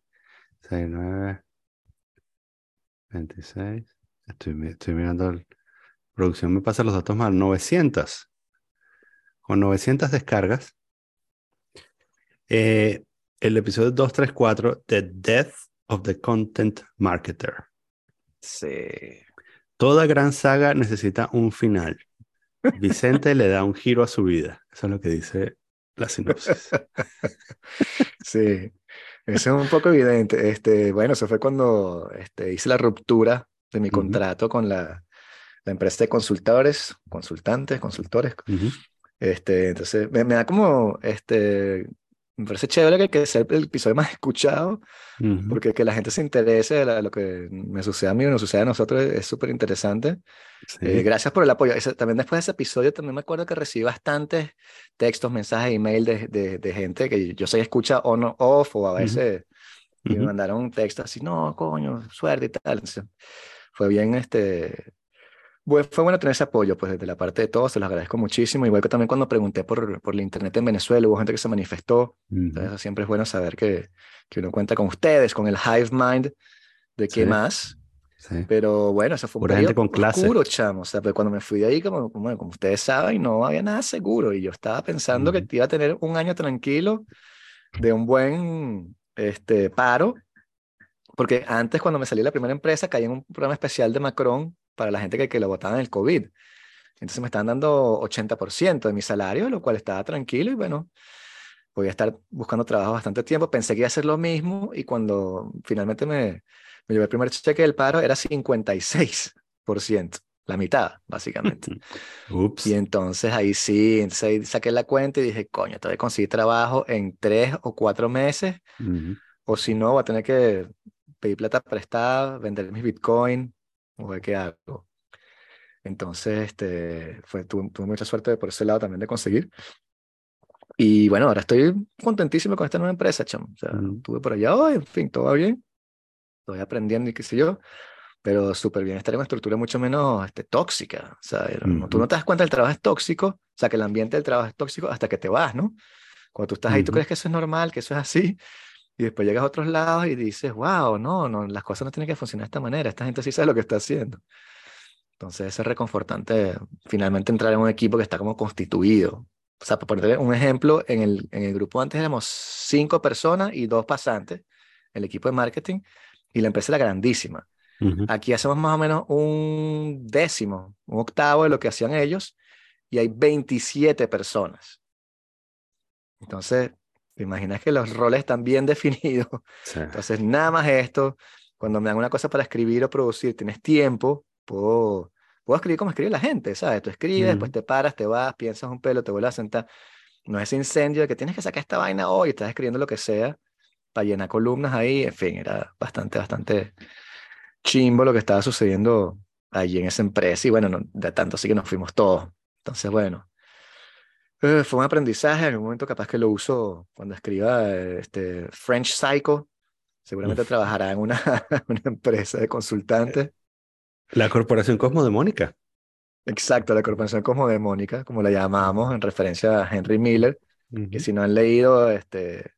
6, 9, 26. Estoy, estoy mirando. el- producción me pasa los datos mal. 900. Con 900 descargas. Eh, el episodio 234, The Death of the Content Marketer. Sí. Toda gran saga necesita un final. Vicente le da un giro a su vida. Eso es lo que dice la sinopsis. (laughs) Sí, eso es un poco evidente. Este, bueno, eso fue cuando este, hice la ruptura de mi Ujú. contrato con la, la empresa de consultores, consultantes, consultores. Ujú. Este, entonces, me, me da como, este, me parece chévere que, que sea el episodio más (laughs) escuchado, Ujú. porque que la gente se interese de la- lo que me sucede a mí o nos sucede a nosotros es súper interesante. Sí. Eh, gracias por el apoyo. Ese- también después de ese episodio, también me acuerdo que recibí bastantes textos, mensajes, email de, de, de gente que yo sé que escucha on o off o a veces y me Ujú. mandaron un texto así, no, coño, suerte y tal. Entonces, fue bien, este, fue bueno tener ese apoyo, pues desde la parte de todos, se los agradezco muchísimo. Igual que también cuando pregunté por, por la internet en Venezuela, hubo gente que se manifestó. Entonces, Ujú. eso siempre es bueno saber que, que uno cuenta con ustedes, con el hive mind de qué Sí. más. Sí. Pero bueno, eso fue un periodo con clase. oscuro, chamo. O sea, pues cuando me fui de ahí, como, bueno, como ustedes saben, no había nada seguro. Y yo estaba pensando Ujú. que iba a tener un año tranquilo de un buen este, paro. Porque antes, cuando me salí de la primera empresa, caí en un programa especial de Macron para la gente que, que lo votaban en el COVID. Entonces me estaban dando 80% de mi salario, lo cual estaba tranquilo y bueno, voy a estar buscando trabajo bastante tiempo. Pensé que iba a ser lo mismo y cuando finalmente me, me llevé el primer cheque del paro era 56%, la mitad, básicamente. (laughs) Ups. Y entonces ahí sí, entonces ahí saqué la cuenta y dije, coño, tengo que conseguir trabajo en tres o cuatro meses, Ujú. o si no, voy a tener que pedir plata prestada, vender mis Bitcoin, o ver qué hago. Entonces, este, fue, tuve, tuve mucha suerte por ese lado también de conseguir. Y bueno, ahora estoy contentísimo con esta nueva empresa, chamo. O sea, estuve por allá hoy, en fin, todo va bien. Estoy aprendiendo y qué sé yo. Pero súper bien estar en una estructura mucho menos este, tóxica. O sea, tú no te das cuenta el trabajo es tóxico, o sea, que el ambiente del trabajo es tóxico hasta que te vas, ¿no? Cuando tú estás ahí, tú crees que eso es normal, que eso es así. Y después llegas a otros lados y dices, wow, no, no, las cosas no tienen que funcionar de esta manera, esta gente sí sabe lo que está haciendo. Entonces es reconfortante finalmente entrar en un equipo que está como constituido. O sea, para poner un ejemplo, en el, en el grupo antes éramos cinco personas y dos pasantes, el equipo de marketing, y la empresa era grandísima. Ujú. Aquí hacemos más o menos un décimo, un octavo de lo que hacían ellos, y hay 27 personas. Entonces, te imaginas que los roles están bien (laughs) definidos. Sí. Entonces, nada más esto, cuando me dan una cosa para escribir o producir, tienes tiempo, puedo, puedo escribir como escribe la gente, ¿sabes? Tú escribes, después Ujú. te paras, te vas, piensas un pelo, te vuelves a sentar. No es ese incendio de que tienes que sacar esta vaina hoy, estás escribiendo lo que sea para llenar columnas ahí, en fin, era bastante, bastante chimbo lo que estaba sucediendo allí en esa empresa y bueno, no, de tanto así que nos fuimos todos. Entonces, bueno, eh, fue un aprendizaje, en algún momento capaz que lo uso cuando escriba eh, este French Psycho, seguramente Uf. trabajará en una, (laughs) una empresa de consultantes. La corporación cosmodemónica. Exacto, la corporación cosmodemónica, como la llamamos en referencia a Henry Miller, que Ujú. si no han leído este,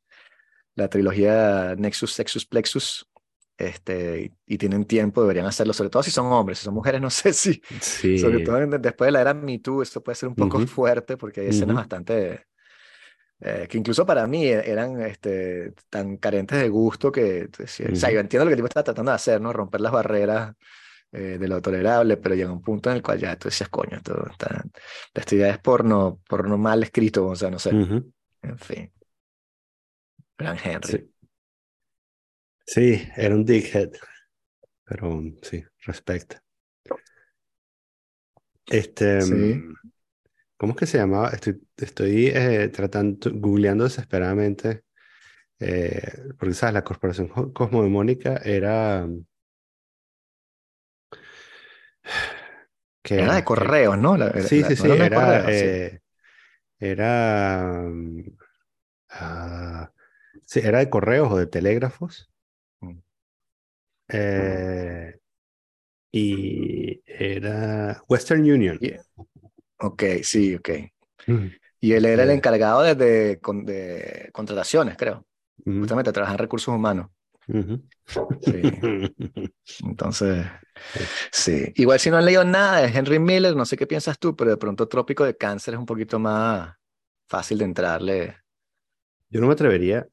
la trilogía Nexus, Sexus, Plexus, este, y, tienen tiempo, deberían hacerlo, sobre todo si son hombres, si son mujeres, (laughs) no sé si, sobre Sí. todo en- después de la era Me Too, esto puede ser un poco Ujú. fuerte porque hay escenas Ujú. bastante, eh, que incluso para mí e- eran este, tan carentes de gusto que, o sea, yo entiendo lo que el tipo está tratando de hacer, ¿no? Romper las barreras eh, de lo tolerable, pero llega un punto en el cual ya tú decías, coño, esto, está, esta idea es porno, porno mal escrito, o sea, no sé, en fin. Gran Henry. Sí. Sí, era un dickhead. Pero sí, respecto. Este, Sí. mm, ¿cómo es que se llamaba? Estoy, estoy eh, tratando, googleando desesperadamente, eh, porque sabes, la corporación co- cosmodemónica era, ¿qué Era era? de ¿Qué- correos, ¿no? La- Sí, la- sí, era sí. eh, era, mm, ah, sí, era de correos o de telégrafos. Eh, y era Western Union. Y- ok, sí, ok. Mm, Y él era el Eh. encargado de, de, con- de contrataciones, creo. mm, Justamente trabajar en recursos humanos. Sí. (laughs) Entonces, sí. Igual si no han leído nada de Henry Miller, no sé qué piensas tú, pero de pronto Trópico de Cáncer es un poquito más fácil de entrarle. Yo no me atrevería,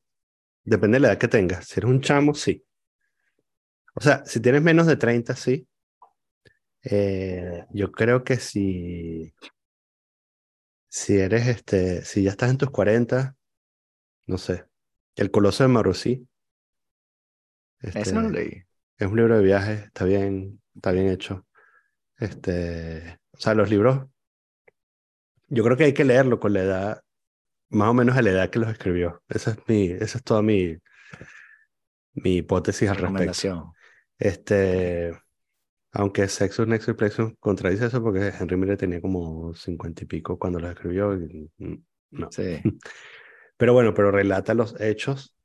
depende de la edad que tengas. Si eres un chamo, sí. O sea, si tienes menos de 30, sí. Eh, yo creo que si, si eres este, si ya estás en tus 40, no sé. El Coloso de Marusí. Ese no lo Este, leí. Es un libro de viajes, está bien, está bien hecho. Este, o sea, los libros, yo creo que hay que leerlo con la edad, más o menos a la edad que los escribió. Esa es mi, esa es toda mi, mi hipótesis al respecto. Este, aunque Sexus, Nexus y Plexus contradice eso porque Henry Miller tenía como cincuenta y pico cuando los escribió. y, no. Sí, (laughs) Pero bueno, pero relata los hechos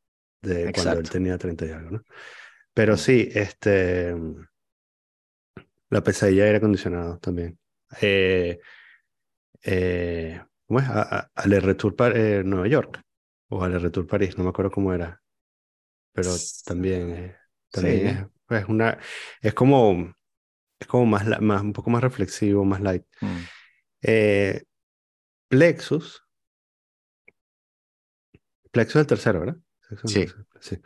de cuando él tenía 30 y algo, ¿no? Pero Mm. sí, este, la pesadilla de aire acondicionado también. Eh, eh, ¿cómo es? A, a, Aller Retour Par- eh, Nueva York o Aller Retour París, no me acuerdo cómo era. Pero también, también Sí. Es, es una, es como, es como más, más, un poco más reflexivo, más light. Mm. Eh, Plexus, Plexus es el tercero, ¿verdad? Sí. sí.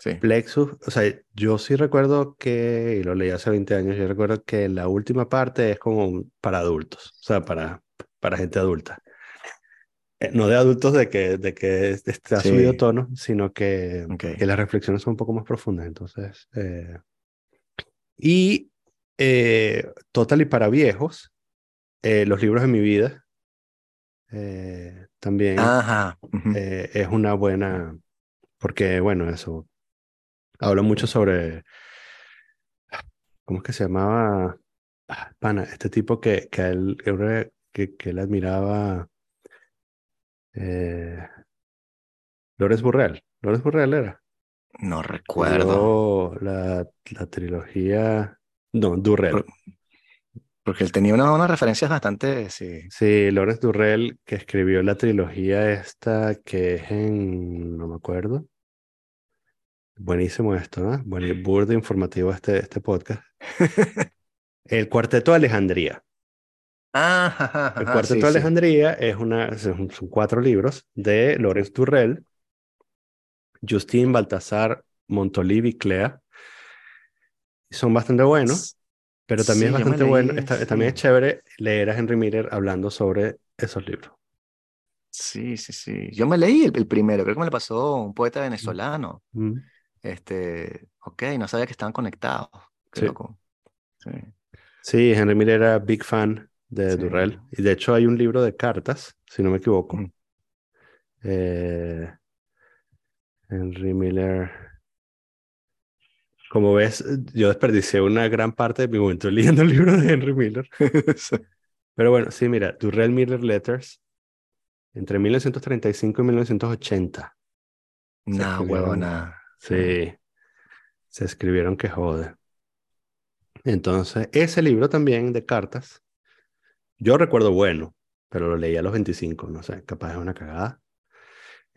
Sí. Plexus, o sea, yo sí recuerdo que, y lo leí hace 20 años, yo recuerdo que la última parte es como para adultos, o sea, para, para gente adulta. Eh, no de adultos de que, de que está Sí. subido tono, sino que, Ok. que las reflexiones son un poco más profundas. Entonces, eh, y eh, Total y para viejos, eh, los libros de mi vida, eh, también Ajá. eh, es una buena, porque bueno, eso habla mucho sobre, ¿cómo es que se llamaba? Ah, Pana, este tipo que, que él, que, él admiraba, Lores Burrell, Lores Burrell era. No recuerdo. La, la trilogía, no, Durrell. Por- Porque él tenía una- unas referencias bastante, sí. Sí, Lawrence Durrell, que escribió la trilogía esta que es en, no me acuerdo. Buenísimo esto, ¿no? Bueno, burdo informativo este, este podcast. (laughs) El Cuarteto de Alejandría. Ah, El Cuarteto sí, de sí. Alejandría es una, son, cuatro libros de Lorenz Durrell, Justin Baltasar Montolivi Clea. Son bastante buenos, pero también Sí, es bastante bueno. también es chévere leer a Henry Miller hablando sobre esos libros. Sí, sí, sí. Yo me leí el, el primero, creo que me lo pasó un poeta venezolano. Mm. Este, ok, no sabía que estaban conectados. Qué Sí. loco. Sí. Sí, Henry Miller era big fan de. Durrell. Y de hecho hay un libro de cartas, si no me equivoco. Mm. Eh, Henry Miller. Como ves, yo desperdicié una gran parte de mi momento (laughs) leyendo el libro de Henry Miller. (laughs) Pero bueno, sí, mira, Durrell Miller Letters entre 1935 y 1980. Nah, escribieron- huevona. Sí, se escribieron que jode. Entonces, ese libro también de cartas, yo recuerdo bueno, pero lo leí a los 25, no sé, capaz es una cagada.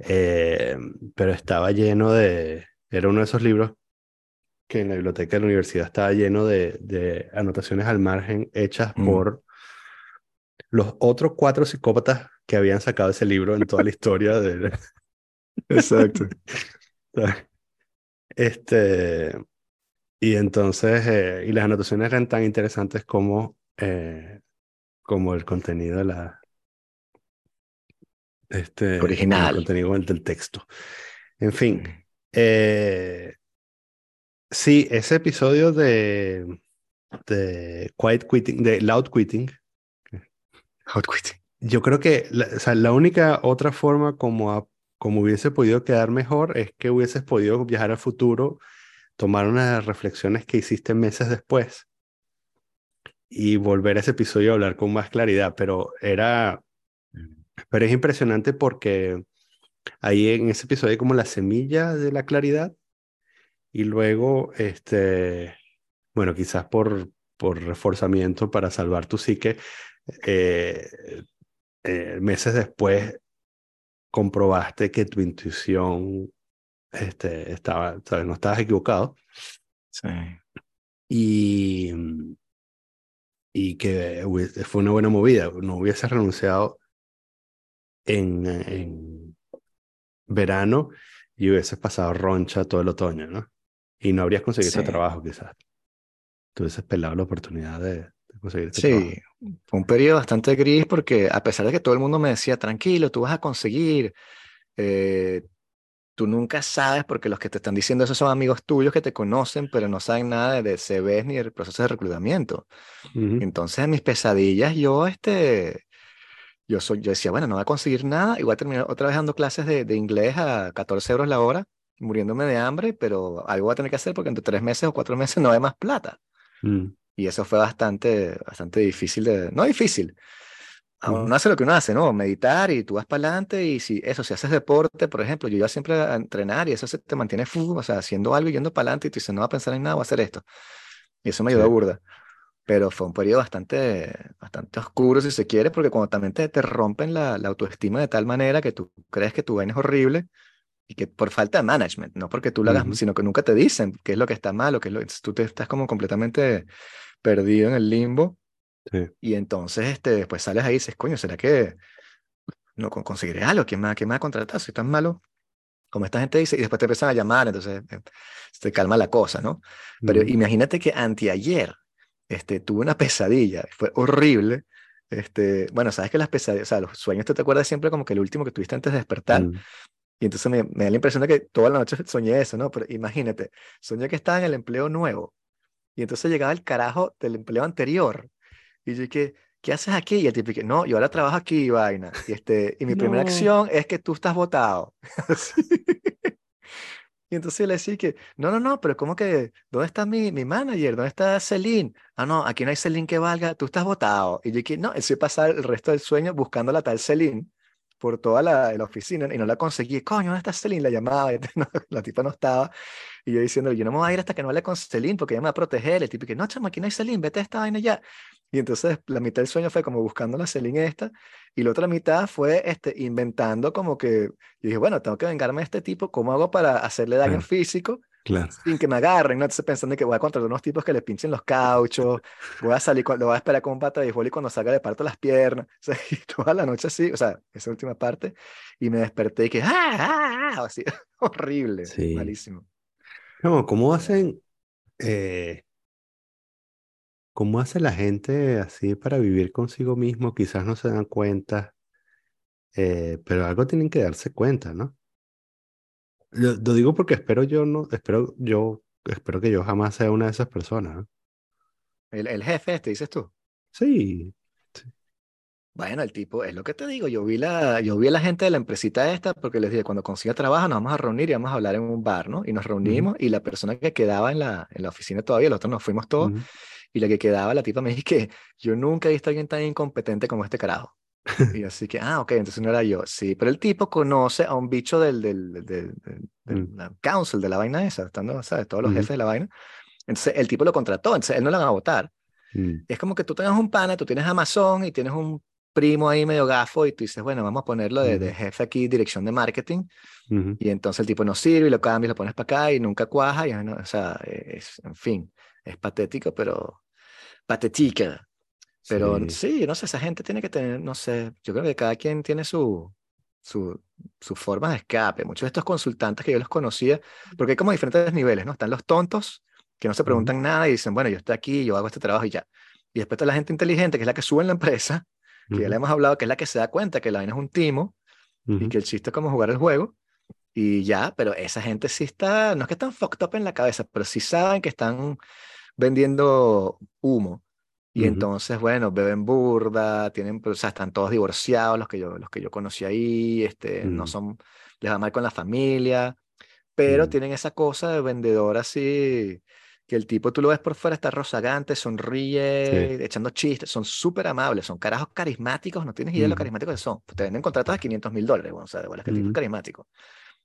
Eh, pero estaba lleno de, era uno de esos libros que en la biblioteca de la universidad estaba lleno de, de anotaciones al margen hechas Mm. por los otros cuatro psicópatas que habían sacado ese libro en toda la historia de, (laughs) Exacto. (laughs) Este, y entonces, eh, y las anotaciones eran tan interesantes como, eh, como el contenido de la, este, Original. el contenido del, texto. En fin, eh, sí, ese episodio de, de Quiet Quitting, de Loud Quitting, Hot quitting. yo creo que la, o sea, la única otra forma como, a- como hubiese podido quedar mejor es que hubieses podido viajar al futuro, tomar unas reflexiones que hiciste meses después y volver a ese episodio a hablar con más claridad, pero era, pero es impresionante porque ahí en ese episodio hay como la semilla de la claridad y luego, este, bueno, quizás por, por reforzamiento para salvar tu psique, eh, eh, meses después comprobaste que tu intuición este, estaba, ¿sabes? No estabas equivocado Sí. y, y que fue una buena movida. No hubieses renunciado en, en verano y hubieses pasado roncha todo el otoño, ¿no? Y no habrías conseguido ese Sí. trabajo, quizás. Tú hubieses pelado la oportunidad de, conseguir ese trabajo. Sí, fue un periodo bastante gris porque a pesar de que todo el mundo me decía, tranquilo, tú vas a conseguir, eh, tú nunca sabes porque los que te están diciendo eso son amigos tuyos que te conocen, pero no saben nada de, CVs ni del proceso de reclutamiento. Ujú. Entonces, en mis pesadillas, yo, este, yo, soy, yo decía, bueno, no voy a conseguir nada, igual terminar otra vez dando clases de, de inglés a 14 euros la hora, muriéndome de hambre, pero algo voy a tener que hacer porque entre tres meses o cuatro meses (laughs) no hay más plata. Mm. Y eso fue bastante, bastante difícil de, no difícil. Uno hace lo que uno hace, ¿no? Meditar y tú vas para adelante y si eso, si haces deporte, por ejemplo, yo iba siempre a entrenar y eso se te mantiene, fu- o sea, haciendo algo y yendo para adelante y tú dices, no voy a pensar en nada, voy a hacer esto. Y eso me ayudó Sí. burda. Pero fue un periodo bastante, bastante oscuro, si se quiere, porque cuando también te, te rompen la, la autoestima de tal manera que tú crees que tu vaina es horrible y que por falta de management, no porque tú lo hagas, Ujú. sino que nunca te dicen qué es lo que está mal o qué es lo tú te estás como completamente perdido en el limbo Sí. y entonces este, después sales ahí y dices, coño, ¿será que no con- conseguiré algo? ¿Quién me, va- quién me va a contratar? Soy tan malo como esta gente dice y después te empiezan a llamar, entonces eh, se calma la cosa, ¿no? Pero Ujú. imagínate que anteayer este, tuve una pesadilla, fue horrible. Este, bueno, sabes que las pesadillas, o sea, los sueños te, te acuerdas siempre como que el último que tuviste antes de despertar. Mm. Y entonces me, me da la impresión de que toda la noche soñé eso, ¿no? Pero imagínate, soñé que estaba en el empleo nuevo. Y entonces llegaba el carajo del empleo anterior. Y yo dije, ¿qué haces aquí? Y el tipo que, no, yo ahora trabajo aquí, vaina. Y, este, y mi primera No. acción es que tú estás votado. (laughs) Y entonces le decía que, no, no, no, pero ¿cómo que, ¿dónde está mi, mi manager? ¿Dónde está Celine? Ah, no, aquí no hay Celine que valga, tú estás votado. Y yo dije, no, se pasaba el resto del sueño buscando la tal Celine por toda la, la oficina y no la conseguí. Coño, ¿dónde está Celine? La llamaba, (laughs) y no, la tipa no estaba. Y yo diciendo, yo no me voy a ir hasta que no hable con Celine porque ella me va a proteger. El tipo que, no, chama, aquí no hay Celine, vete a esta vaina ya. Y entonces la mitad del sueño fue como buscando la Celine esta y la otra mitad fue este, inventando como que, yo dije, bueno, tengo que vengarme de este tipo, ¿cómo hago para hacerle daño físico? Claro. sin que me agarren, ¿no? Entonces pensando que voy a contratar unos tipos que le pinchen los cauchos, voy a salir, lo voy a esperar con un bata de béisbol y cuando salga le parto las piernas. (laughs) O sea, y toda la noche así, o sea, esa última parte, y me desperté y que, ¡ah! ah, ah", así, (laughs) horrible, Sí. malísimo. No, ¿cómo hacen, eh, cómo hace la gente así para vivir consigo mismo? Quizás no se dan cuenta, eh, pero algo tienen que darse cuenta, ¿no? Lo, lo digo porque espero yo no, espero yo, espero que yo jamás sea una de esas personas. El, el jefe este, dices tú. Sí, Bueno, el tipo, es lo que te digo, yo vi la, yo vi a la gente de la empresita esta porque les dije, cuando consiga trabajo nos vamos a reunir y vamos a hablar en un bar, ¿no? Y nos reunimos y la persona que quedaba en la, en la oficina todavía, los otros nos fuimos todos, ujú, y la que quedaba, la tipa me dijo que yo nunca he visto a alguien tan incompetente como este carajo. Y así que, ah, ok, entonces no era yo. Sí, pero el tipo conoce a un bicho del, del, del, del- del- Mm. council de la vaina esa, estando, ¿sabes? Todos los Ujú. jefes de la vaina. Entonces el tipo lo contrató, entonces él no lo van a votar. mm, Es como que tú tengas un pana, tú tienes Amazon y tienes un primo ahí medio gafo y tú dices, bueno, vamos a ponerlo de, de jefe aquí, dirección de marketing, ujú, y entonces el tipo no sirve y lo cambias, lo pones para acá y nunca cuaja, y, no- o sea, es, en fin, es patético, pero patética. Pero sí, sí, no sé, esa gente tiene que tener, no sé, yo creo que cada quien tiene su, su, su forma de escape. Muchos de estos consultantes que yo los conocía, porque hay como diferentes niveles, ¿no? Están los tontos que no se preguntan nada y dicen, bueno, yo estoy aquí, yo hago este trabajo y ya. Y después está la gente inteligente, que es la que sube en la empresa, que ya le hemos hablado, que es la que se da cuenta que la vaina es un timo y ujú, que el chiste es como jugar el juego. Y ya, pero esa gente sí está, no es que están fucked up en la cabeza, pero sí saben que están vendiendo humo. Y entonces, bueno, beben burda, tienen, pues, o sea, están todos divorciados, los que yo, los que yo conocí ahí, este, no mm, son, les va mal con la familia, pero mm, tienen esa cosa de vendedor así, que el tipo tú lo ves por fuera, está rozagante, sí, sonríe, echando chistes, son súper amables, son carajos carismáticos, no tienes idea de lo carismáticos que son. Te venden contratos de 500 mil dólares, bueno, o sea, de bolas que el tipo es carismático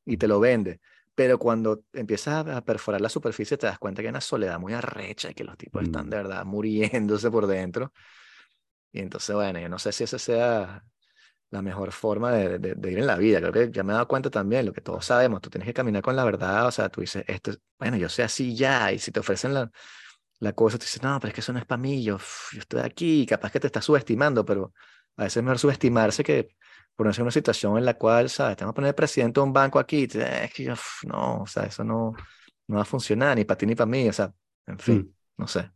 y te lo vende. Pero cuando empiezas a perforar la superficie, te das cuenta que hay una soledad muy arrecha y que los tipos están mm. de verdad muriéndose por dentro. Y entonces, bueno, yo no sé si esa sea la mejor forma de, de- de ir en la vida. Creo que ya me he dado cuenta también, lo que todos sabemos, tú tienes que caminar con la verdad. O sea, tú dices, esto, es- bueno, yo sé así ya. Y si te ofrecen la, la cosa, tú dices, no, pero es que eso no es para mí. Yo, yo estoy aquí, capaz que te estás subestimando, pero a veces es mejor subestimarse que ponerse en una situación en la cual, ¿sabes? Te vamos a poner presidente de un banco aquí. "Eh, es que uf, no, o sea, eso no, no va a funcionar ni para ti ni para mí. O sea, en fin, Mm. no sé.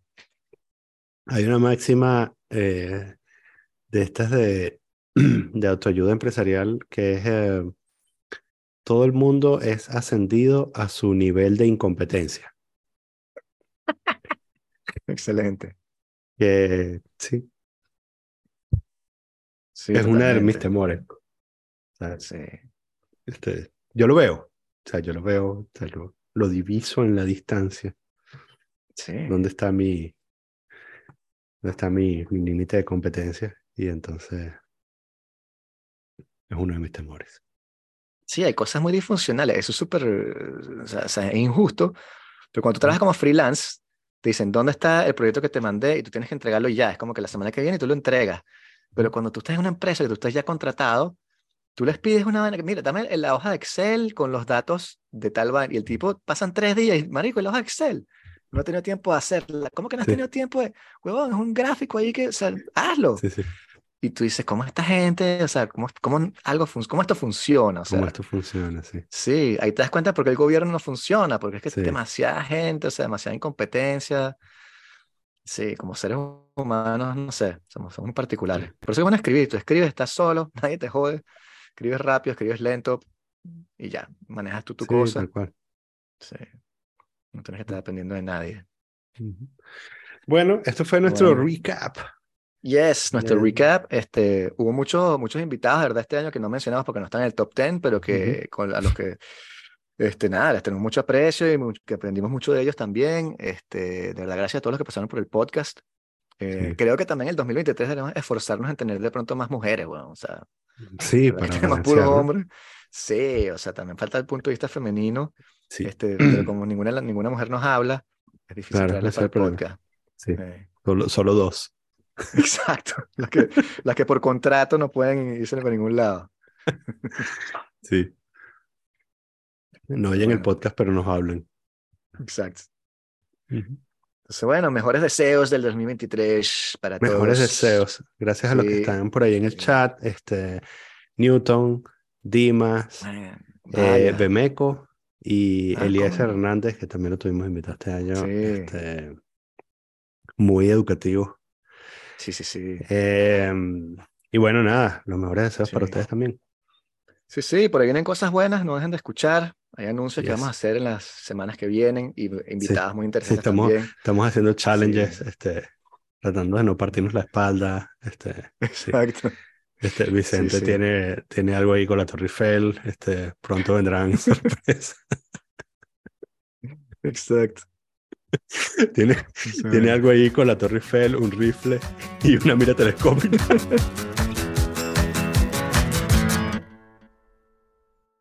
Hay una máxima eh, de estas de, (clears throat) de autoayuda empresarial que es eh, todo el mundo es ascendido a su nivel de incompetencia. (laughs) Excelente. Que sí, Sí, es uno de mis temores. Sí, este, yo lo veo, o sea, yo lo veo, o sea, lo, lo diviso en la distancia. sí. ¿Dónde está mi, dónde está mi, mi límite de competencia? Y entonces es uno de mis temores. Sí, hay cosas muy disfuncionales. Eso es súper, o sea, es injusto. Pero cuando tú trabajas como freelance, te dicen, ¿dónde está el proyecto que te mandé? Y tú tienes que entregarlo ya. Es como que la semana que viene tú lo entregas. Pero cuando tú estás en una empresa que tú estás ya contratado, tú les pides una vaina que, mira, dame la hoja de Excel con los datos de tal vaina. Y el tipo, pasan tres días y, marico, la hoja de Excel. No ha tenido tiempo de hacerla. ¿Cómo que no has Sí. tenido tiempo de, huevón, es un gráfico ahí que, o sea, hazlo. Sí, sí. Y tú dices, ¿cómo esta gente, o sea, cómo, cómo algo fun- cómo esto funciona? O Cómo sea, esto funciona, sí. Sí, ahí te das cuenta porque el gobierno no funciona, porque es que Sí. demasiada gente, o sea, demasiada incompetencia. Sí, como seres humanos, no sé, somos, somos muy particulares. Por eso es bueno escribir. Tú escribes, estás solo, (laughs) nadie te jode. Escribes rápido, escribes lento y ya, manejas tú tu Sí, cosa. tal cual. Sí, no tienes que estar dependiendo de nadie. Bueno, esto fue nuestro Bueno. recap. Yes, nuestro recap. Este, hubo muchos, muchos invitados, verdad, este año que no mencionamos porque no están en el top 10, pero que con, a los que, este, nada, les tenemos mucho aprecio y mucho- que aprendimos mucho de ellos también. Este, de verdad, gracias a todos los que pasaron por el podcast. Eh, Sí. Creo que también en el 2023 debemos esforzarnos en tener de pronto más mujeres, bueno, o sea, Sí, ¿verdad que para tenemos puros hombres. Sí, o sea, también falta el punto de vista femenino, Sí, este, pero (clears throat) como ninguna, ninguna mujer nos habla, es difícil Claro, traerlas problema. podcast. sí. Eh, Solo, solo dos. (laughs) Exacto, las que, las que por contrato no pueden irse para ningún lado. (laughs) Sí. No oyen el podcast, pero nos hablan. Exacto. Entonces, bueno, mejores deseos del 2023 para Mejores todos. deseos. Gracias a los que están por ahí en el chat. Este, Newton, Dimas, eh. Bemeco y Ah, coño. Hernández, que también lo tuvimos invitado este año. Sí. Este, muy educativo. Sí, sí, sí. Eh, y bueno, nada, los mejores deseos para ustedes también. Sí, sí, por ahí vienen cosas buenas, no dejen de escuchar. Hay anuncios que vamos a hacer en las semanas que vienen y invitadas muy interesantes estamos- también. Estamos haciendo challenges, este, tratando de no partirnos la espalda. Este, (laughs) sí. Exacto. Este, Vicente sí. Tiene, tiene algo ahí con la Torre Eiffel. Este, pronto vendrán (laughs) sorpresas. Exacto. (laughs) tiene, tiene algo ahí con la Torre Eiffel, un rifle y una mira telescópica.